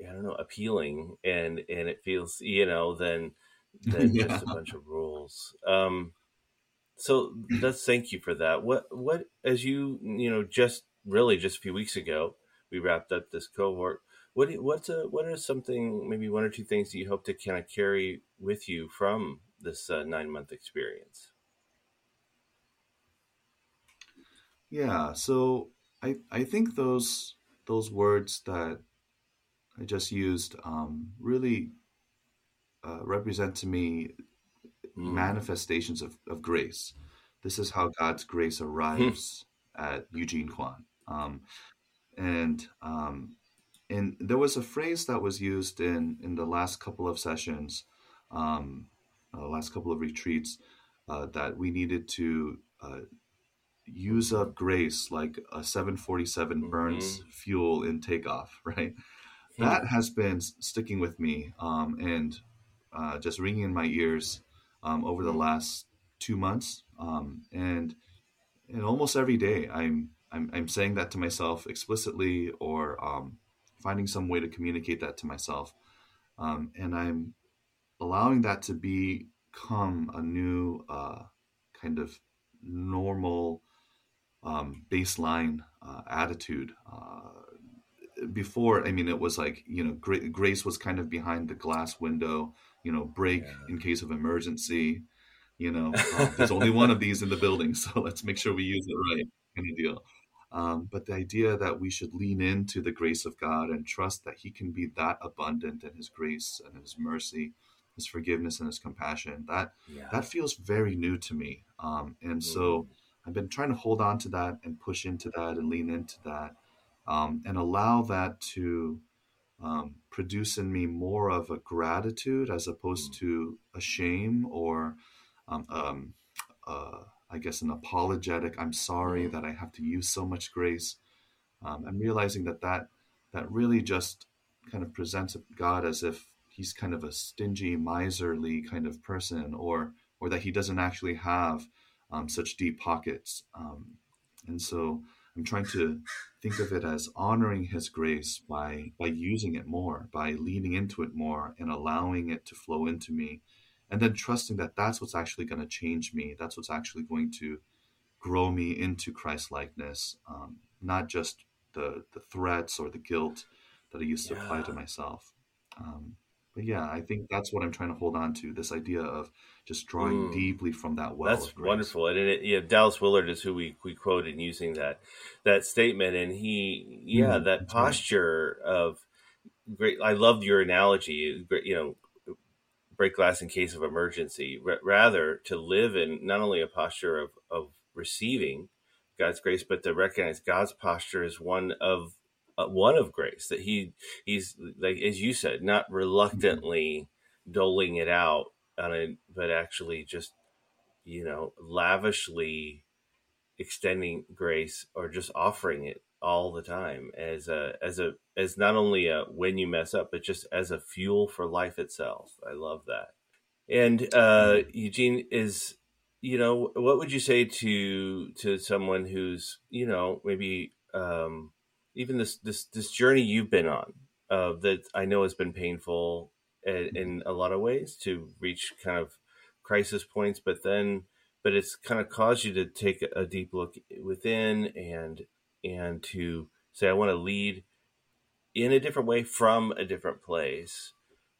I don't know appealing and and it feels you know than than yeah. just a bunch of rules. Um, so let's thank you for that. What what as you you know just really just a few weeks ago we wrapped up this cohort. What what's a, what are something maybe one or two things that you hope to kind of carry with you from this uh, nine month experience? Yeah, so I I think those those words that I just used um, really uh, represent to me mm. manifestations of, of grace. This is how God's grace hmm. arrives at Eugene Kwan. Um, and um, and there was a phrase that was used in in the last couple of sessions, um, uh, last couple of retreats, uh, that we needed to uh, use up grace like a 747 mm-hmm. burns mm-hmm. fuel in takeoff, right? Hmm. That has been sticking with me um, and uh, just ringing in my ears um, over the last two months. Um, and and almost every day, I'm, I'm I'm saying that to myself explicitly or um, finding some way to communicate that to myself, um, and I'm allowing that to become a new uh, kind of normal um, baseline uh, attitude. Uh, before, I mean, it was like you know, gra- grace was kind of behind the glass window. You know, break yeah. in case of emergency. You know, um, there's only one of these in the building, so let's make sure we use it right, kind of deal. Um, but the idea that we should lean into the grace of God and trust that He can be that abundant in His grace and His mercy, His forgiveness and His compassion that yeah. that feels very new to me. Um, and mm-hmm. so I've been trying to hold on to that and push into that and lean into that um, and allow that to um, produce in me more of a gratitude as opposed mm. to a shame or, um, um, uh, I guess, an apologetic. I'm sorry that I have to use so much grace. Um, I'm realizing that that that really just kind of presents God as if he's kind of a stingy, miserly kind of person, or or that he doesn't actually have um, such deep pockets. Um, and so I'm trying to think of it as honoring His grace by by using it more, by leaning into it more, and allowing it to flow into me, and then trusting that that's what's actually going to change me. That's what's actually going to grow me into Christ likeness, um, not just the the threats or the guilt that I used to apply to myself. Um, but yeah, I think that's what I'm trying to hold on to. This idea of just drawing mm. deeply from that well. That's wonderful. And it, yeah, Dallas Willard is who we we quoted using that that statement, and he, yeah, mm, that posture right. of great. I love your analogy. You know, break glass in case of emergency. Rather, to live in not only a posture of, of receiving God's grace, but to recognize God's posture is one of uh, one of grace. That He He's like as you said, not reluctantly doling it out on it, but actually just you know lavishly extending grace or just offering it all the time as a as a as not only a when you mess up but just as a fuel for life itself. I love that. And uh eugene is you know what would you say to to someone who's you know maybe um even this this this journey you've been on uh that i know has been painful in, in a lot of ways to reach kind of crisis points but then but it's kind of caused you to take a deep look within and and to say I want to lead in a different way from a different place.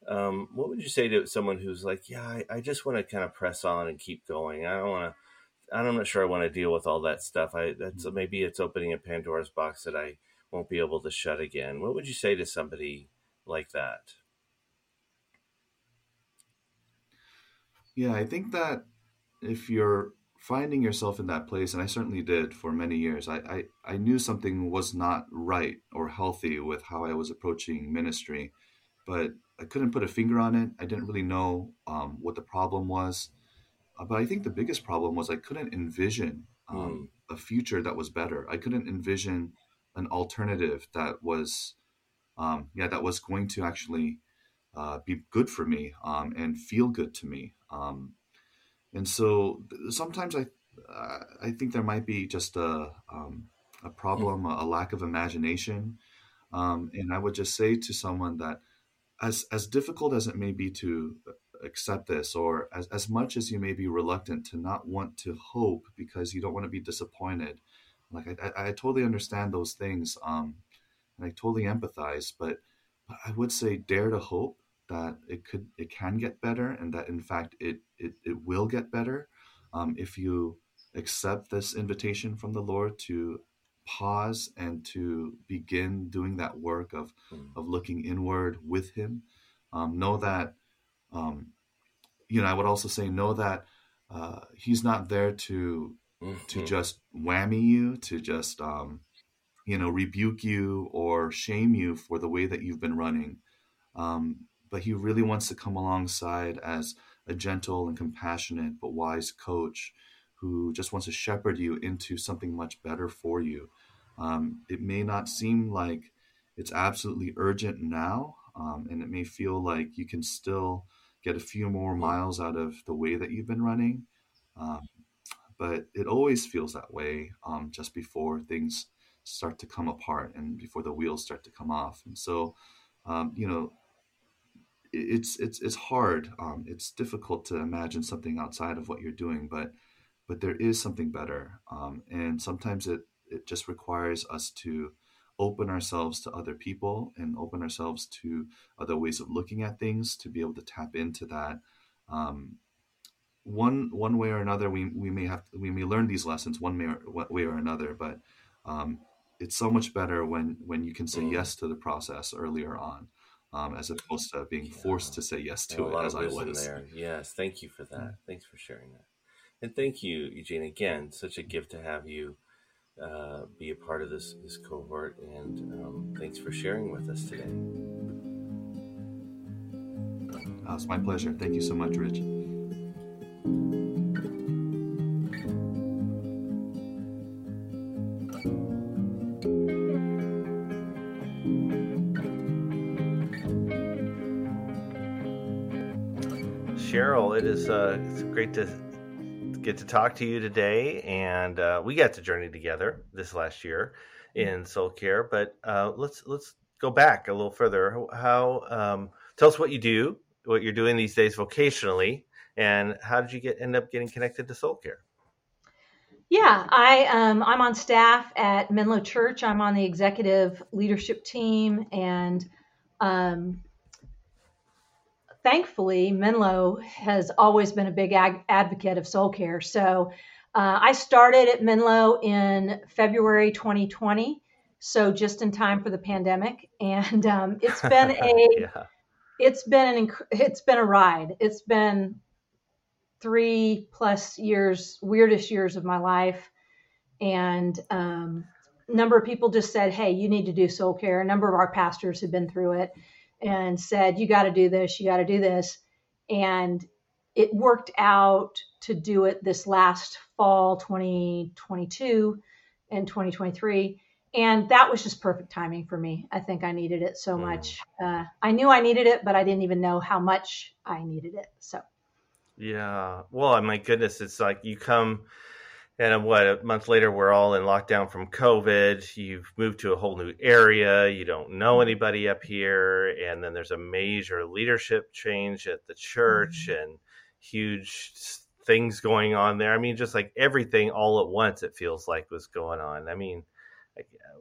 Um, what would you say to someone who's like, yeah, I, I just want to kind of press on and keep going. I don't want to. I'm not sure I want to deal with all that stuff. I that's maybe it's opening a Pandora's box that I won't be able to shut again. What would you say to somebody like that? Yeah, I think that if you're finding yourself in that place, and I certainly did for many years, I, I, I knew something was not right or healthy with how I was approaching ministry, but I couldn't put a finger on it. I didn't really know um, what the problem was. Uh, but I think the biggest problem was I couldn't envision um, mm. a future that was better. I couldn't envision an alternative that was, um, yeah, that was going to actually uh, be good for me um, and feel good to me. Um, and so sometimes I uh, I think there might be just a um, a problem, a lack of imagination, um, and I would just say to someone that as as difficult as it may be to accept this, or as as much as you may be reluctant to not want to hope because you don't want to be disappointed, like I, I, I totally understand those things, um, and I totally empathize, but I would say dare to hope that it could it can get better and that in fact it it, it will get better um, if you accept this invitation from the lord to pause and to begin doing that work of mm. of looking inward with him um, know that um, you know i would also say know that uh, he's not there to mm-hmm. to just whammy you to just um, you know rebuke you or shame you for the way that you've been running um, but he really wants to come alongside as a gentle and compassionate but wise coach who just wants to shepherd you into something much better for you. Um, it may not seem like it's absolutely urgent now, um, and it may feel like you can still get a few more miles out of the way that you've been running. Um, but it always feels that way um, just before things start to come apart and before the wheels start to come off. And so, um, you know, it's it's it's hard. Um, it's difficult to imagine something outside of what you're doing, but but there is something better, um, and sometimes it it just requires us to open ourselves to other people and open ourselves to other ways of looking at things to be able to tap into that. Um, one one way or another, we we may have we may learn these lessons one way or, way or another, but um, it's so much better when when you can say mm. yes to the process earlier on um, as opposed to being yeah. forced to say yes to it as I was. There. Yes, thank you for that. Mm. Thanks for sharing that. And thank you, Eugene. Again, such a gift to have you uh, be a part of this this cohort, and um, thanks for sharing with us today. Oh, it's my pleasure. Thank you so much, Rich. It is uh, it's great to get to talk to you today, and uh, we got to journey together this last year in soul care. But uh, let's let's go back a little further. How um, tell us what you do, what you're doing these days vocationally, and how did you get end up getting connected to soul care? Yeah, I um, I'm on staff at Menlo Church. I'm on the executive leadership team, and um, thankfully, Menlo has always been a big ag- advocate of soul care. So uh, I started at Menlo in February 2020, so just in time for the pandemic, and um, it's been a yeah. it's been an inc- it's been a ride. It's been three plus years, weirdest years of my life, and um, a number of people just said, "Hey, you need to do soul care." A number of our pastors have been through it and said, "You got to do this. You got to do this," and it worked out to do it this last fall 2022 and 2023 and that was just perfect timing for me. I think i needed it so mm. much. Uh, i knew i needed it but i didn't even know how much i needed it so. Yeah. Well my goodness it's like you come and what a month later we're all in lockdown from covid you've moved to a whole new area you don't know mm. anybody up here and then there's a major leadership change at the church mm-hmm. and huge things going on there. I mean, just like everything all at once, it feels like was going on. I mean,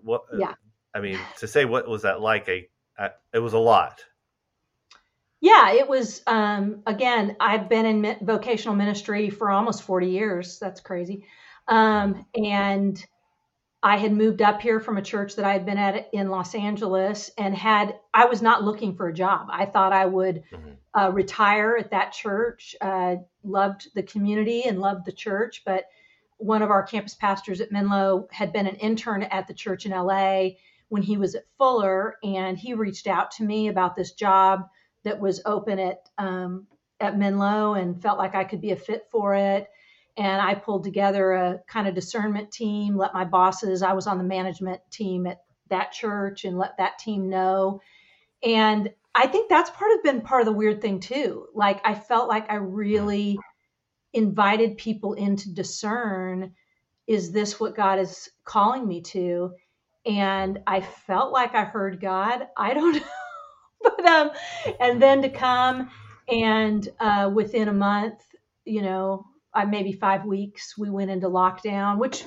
what? Yeah. I mean, to say what was that like? I, I it was a lot. Yeah, it was. Um, again, I've been in vocational ministry for almost forty years. That's crazy. Um, and I had moved up here from a church that I had been at in Los Angeles and had, I was not looking for a job. I thought I would mm-hmm. uh, retire at that church, uh, loved the community and loved the church. But one of our campus pastors at Menlo had been an intern at the church in LA when he was at Fuller. And he reached out to me about this job that was open at, um, at Menlo and felt like I could be a fit for it and I pulled together a kind of discernment team, let my bosses, I was on the management team at that church and let that team know. And I think that's part of been part of the weird thing too. Like I felt like I really invited people in to discern is this what God is calling me to? And I felt like I heard God. I don't know. but um and then to come and uh within a month, you know, uh, maybe five weeks, we went into lockdown, which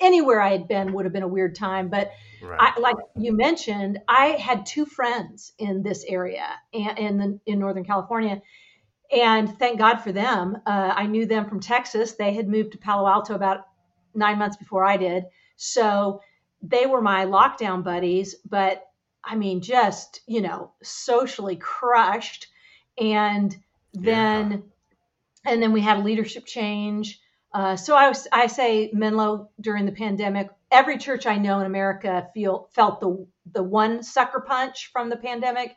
anywhere I had been would have been a weird time. But right. I, like you mentioned, I had two friends in this area and in the, in Northern California, and thank God for them. Uh, I knew them from Texas. They had moved to Palo Alto about nine months before I did, so they were my lockdown buddies. But I mean, just you know, socially crushed, and then. Yeah and then we had a leadership change. Uh, so I, was, I say Menlo during the pandemic. Every church I know in America feel felt the the one sucker punch from the pandemic.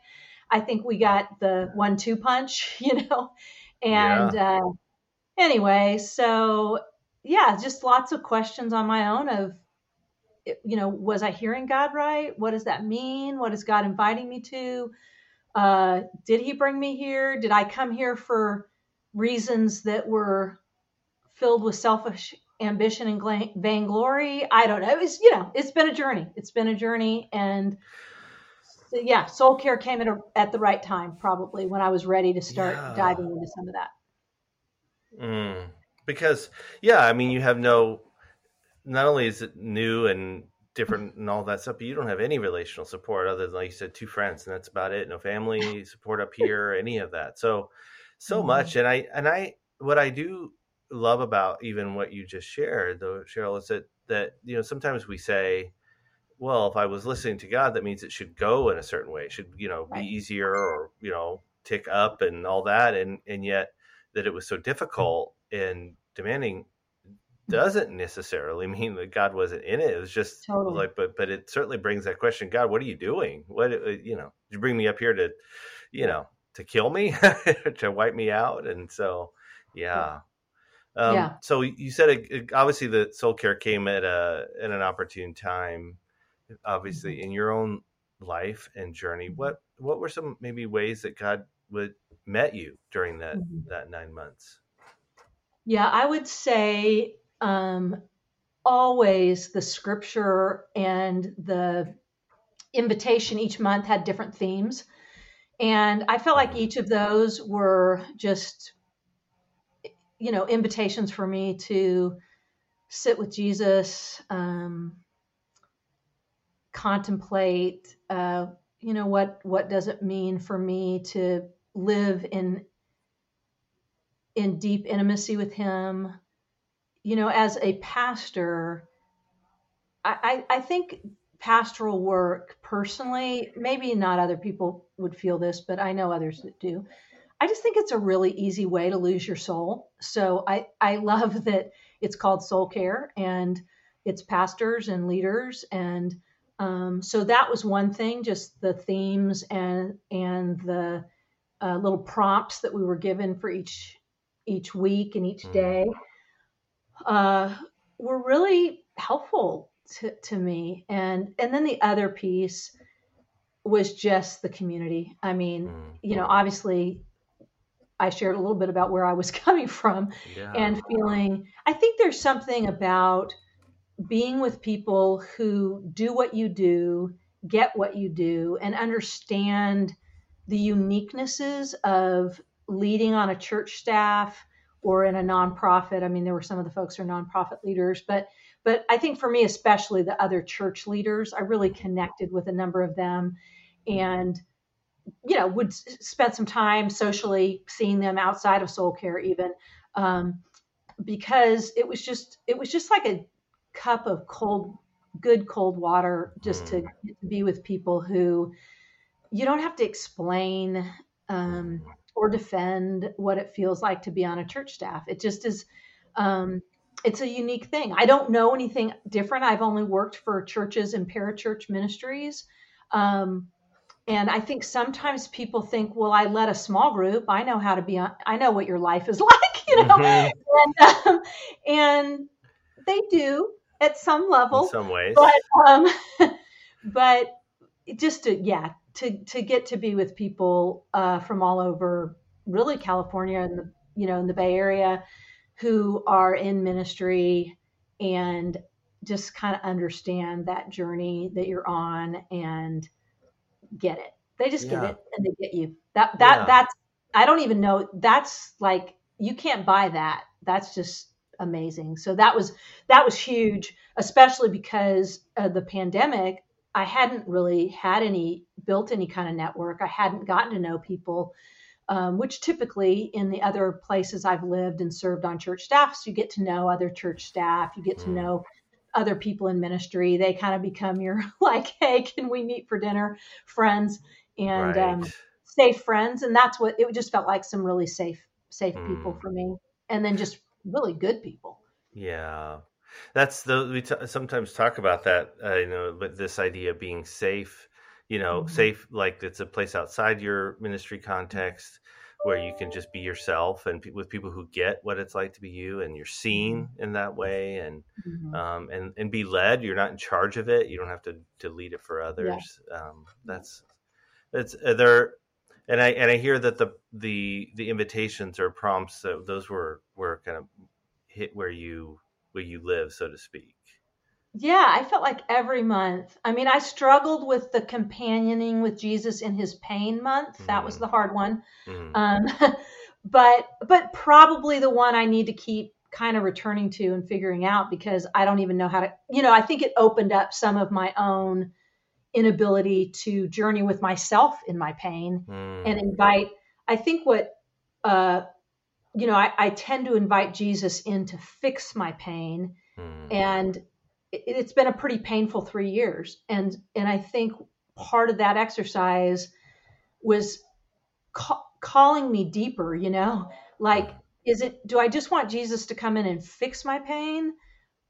I think we got the one two punch, you know. And yeah. uh, anyway, so yeah, just lots of questions on my own of you know, was I hearing God right? What does that mean? What is God inviting me to? Uh, did He bring me here? Did I come here for reasons that were filled with selfish ambition and vainglory. I don't know. It's you know, it's been a journey. It's been a journey, and yeah, soul care came at a, at the right time, probably when I was ready to start yeah. diving into some of that. Mm. Because yeah, I mean, you have no. Not only is it new and different and all that stuff, but you don't have any relational support other than, like you said, two friends, and that's about it. No family support up here, any of that. So so mm-hmm. much and i and i what i do love about even what you just shared though cheryl is that that you know sometimes we say well if i was listening to god that means it should go in a certain way it should you know right. be easier or you know tick up and all that and and yet that it was so difficult and demanding doesn't necessarily mean that God wasn't in it. It was just totally. like, but but it certainly brings that question: God, what are you doing? What uh, you know? You bring me up here to, you know, to kill me, to wipe me out. And so, yeah. Um, yeah. So you said it, it, obviously the soul care came at a at an opportune time, obviously mm-hmm. in your own life and journey. Mm-hmm. What what were some maybe ways that God would met you during that mm-hmm. that nine months? Yeah, I would say um, always the scripture and the invitation each month had different themes. And I felt like each of those were just, you know, invitations for me to sit with Jesus, um, contemplate, uh, you know, what what does it mean for me to live in in deep intimacy with Him? You know, as a pastor, I, I, I think pastoral work personally, maybe not other people would feel this, but I know others that do. I just think it's a really easy way to lose your soul. So I, I love that it's called soul care and it's pastors and leaders. And um, so that was one thing, just the themes and, and the uh, little prompts that we were given for each, each week and each mm. day uh, were really helpful to, to me. And, and then the other piece was just the community. I mean, mm. you know, obviously I shared a little bit about where I was coming from yeah. and feeling. I think there's something about being with people who do what you do, get what you do, and understand the uniquenesses of leading on a church staff or in a nonprofit. I mean, there were some of the folks who are nonprofit leaders, but but I think for me, especially the other church leaders, I really connected with a number of them, and you know, would spend some time socially seeing them outside of soul care even. Um, because it was just it was just like a cup of cold good cold water just mm. to be with people who you don't have to explain um, or defend what it feels like to be on a church staff. It just is um, it's a unique thing. I don't know anything different. I've only worked for churches and parachurch ministries um, and I think sometimes people think, well, I led a small group. I know how to be on, I know what your life is like, you know, mm-hmm. and, um, and, they do at some level, in some ways, but, um, but just to, yeah, to, to get to be with people, uh, from all over really California and the, you know, in the Bay Area who are in ministry and just kind of understand that journey that you're on and, get it. They just yeah. get it and they get you. That that yeah. that's I don't even know. That's like you can't buy that. That's just amazing. So that was that was huge, especially because of the pandemic. I hadn't really had any built any kind of network. I hadn't gotten to know people, um, which typically in the other places I've lived and served on church staffs, you get to know other church staff. You get to mm. know other people in ministry. They kind of become your like, hey, can we meet for dinner, friends, and um, right. um, safe friends. And that's what it just felt like some really safe, safe mm. people for me, and then just really good people. Yeah, that's the we t- sometimes talk about that. Uh, you know, but this idea of being safe. You know, mm-hmm. safe like it's a place outside your ministry context where you can just be yourself and with people who get what it's like to be you and you're seen mm-hmm. in that way and mm-hmm. um, and and be led you're not in charge of it you don't have to to lead it for others yeah. um, that's that's uh, there and I and I hear that the the the invitations or prompts uh, those were were kind of hit where you where you live so to speak yeah, I felt like every month. I mean, I struggled with the companioning with Jesus in his pain month. Mm-hmm. That was mm-hmm. the hard one. Mm-hmm. Um, but but probably the one I need to keep kind of returning to and figuring out because I don't even know how to. You know, I think it opened up some of my own inability to journey with myself in my pain mm. and invite. I think what uh, you know, I, I tend to invite Jesus in to fix my pain. Mm. And it, has been a pretty painful three years, and and I think part of that exercise was ca- calling me deeper. You know, like is it do I just want Jesus to come in and fix my pain?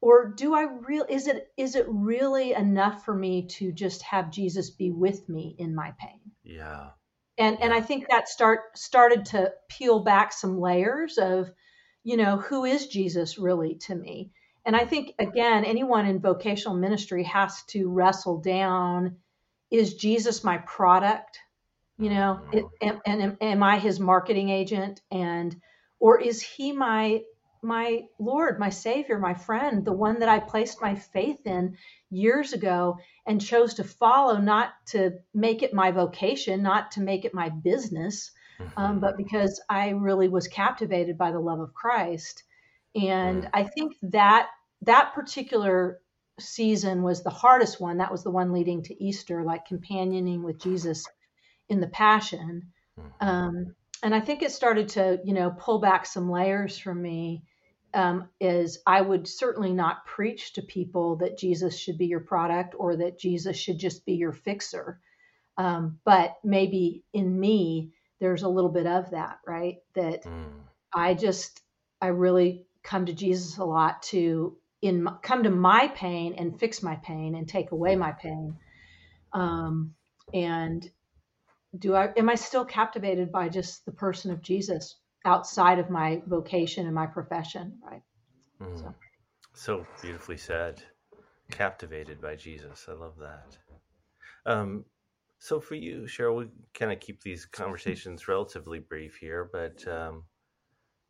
or do i real is it is it really enough for me to just have jesus be with me in my pain yeah and and i think that start started to peel back some layers of you know who is jesus really to me and I think, again, anyone in vocational ministry has to wrestle down is Jesus my product? You know, mm-hmm. it, and, and am I his marketing agent? And, or is he my my Lord, my Savior, my friend, the one that I placed my faith in years ago and chose to follow, not to make it my vocation, not to make it my business, um, but because I really was captivated by the love of Christ. And I think that that particular season was the hardest one. That was the one leading to Easter, like companioning with Jesus in the Passion. Mm-hmm. Um, and I think it started to, you know, pull back some layers from me um, is I would certainly not preach to people that Jesus should be your product or that Jesus should just be your fixer. Um, but maybe in me, there's a little bit of that, right? That mm. I just, I really come to Jesus a lot to in come to my pain and fix my pain and take away my pain. Um, and do I am I still captivated by just the person of Jesus outside of my vocation and my profession, right? Mm. So. so. beautifully said. Captivated by Jesus. I love that. Um, so for you, Cheryl, we kind of keep these conversations relatively brief here, but um,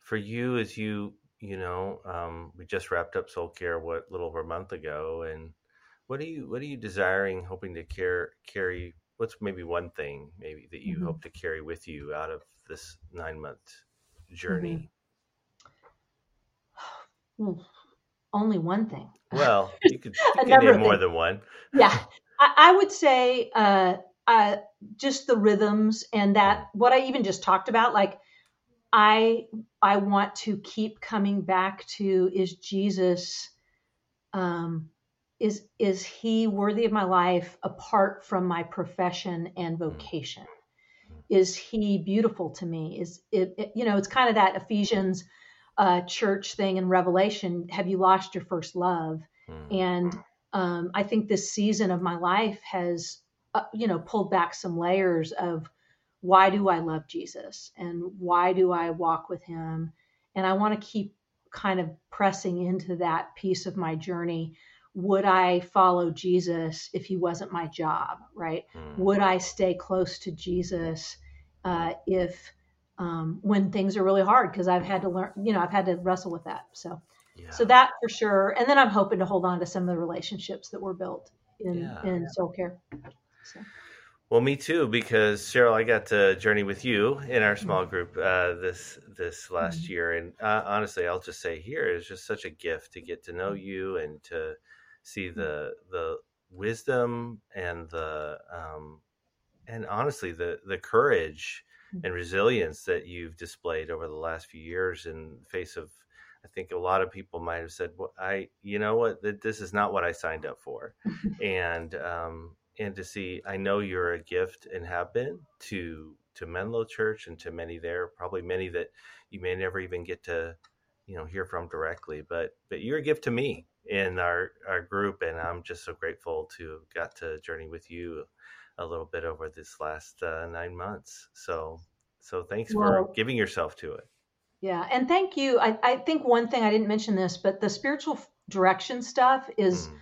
for you, as you you know, um, we just wrapped up Soul Care what little over a month ago, and what are you what are you desiring, hoping to care, carry? What's maybe one thing maybe that you mm-hmm. hope to carry with you out of this nine month journey? Mm-hmm. Only one thing. Well, you could, you could name more than one. yeah, I, I would say uh, uh, just the rhythms and that what I even just talked about, like I I want to keep coming back to is Jesus um, is is he worthy of my life apart from my profession and vocation? Is he beautiful to me? Is it, it you know it's kind of that Ephesians uh, church thing in Revelation. Have you lost your first love? Mm. And um, I think this season of my life has uh, you know pulled back some layers of why do I love Jesus and why do I walk with him? And I want to keep kind of pressing into that piece of my journey. Would I follow Jesus if he wasn't my job, right? Mm. Would I stay close to Jesus uh, if um, when things are really hard? Because I've had to learn, you know, I've had to wrestle with that. So, yeah. so that for sure. And then I'm hoping to hold on to some of the relationships that were built in yeah. in soul care. So. Well, me too, because Cheryl, I got to journey with you in our small mm-hmm. group uh, this this last mm-hmm. year, and uh, honestly, I'll just say here is just such a gift to get to know mm-hmm. you and to see mm-hmm. the the wisdom and the um, and honestly the the courage and resilience that you've displayed over the last few years in the face of I think a lot of people might have said, "Well, I, you know what, this is not what I signed up for," and um, and to see i know you're a gift and have been to to menlo church and to many there probably many that you may never even get to you know hear from directly but but you're a gift to me in our our group and i'm just so grateful to have got to journey with you a little bit over this last uh, nine months so so thanks well, for giving yourself to it yeah and thank you I, I think one thing i didn't mention this but the spiritual direction stuff is mm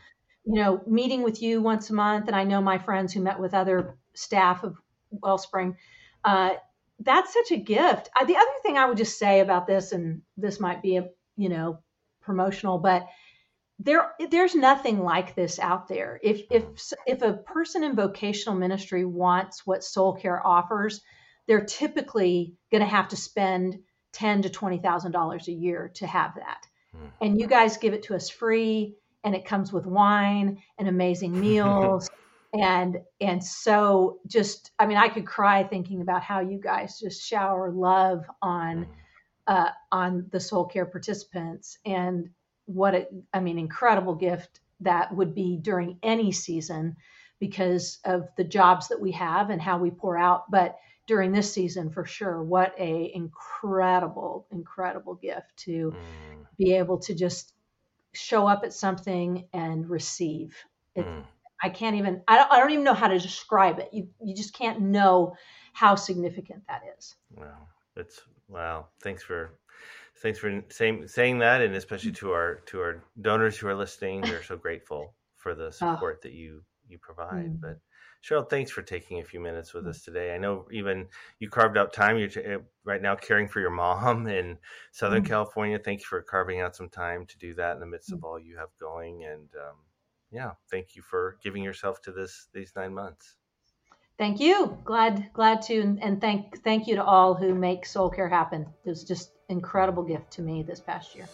you know, meeting with you once a month, and I know my friends who met with other staff of Wellspring. Uh, that's such a gift. Uh, the other thing I would just say about this, and this might be a you know promotional, but there there's nothing like this out there. If if if a person in vocational ministry wants what Soul Care offers, they're typically going to have to spend ten to twenty thousand dollars a year to have that. Hmm. And you guys give it to us free and it comes with wine and amazing meals and and so just i mean i could cry thinking about how you guys just shower love on mm. uh, on the soul care participants and what it i mean incredible gift that would be during any season because of the jobs that we have and how we pour out but during this season for sure what a incredible incredible gift to mm. be able to just show up at something and receive. It, mm. I can't even, I don't, I don't even know how to describe it. You, you just can't know how significant that is. Wow. It's wow. Thanks for, thanks for saying, saying that. And especially to our, to our donors who are listening, we're so grateful for the ah. support that you, you provide. Mm. But Cheryl, thanks for taking a few minutes with us today. I know even you carved out time. You're t- eh, right now caring for your mom in Southern mm-hmm. California. Thank you for carving out some time to do that in the midst of mm. all you have going. And um, yeah, thank you for giving yourself to this these nine months. Thank you. Glad glad to and thank thank you to all who make Soul Care happen. It was just incredible gift to me this past year.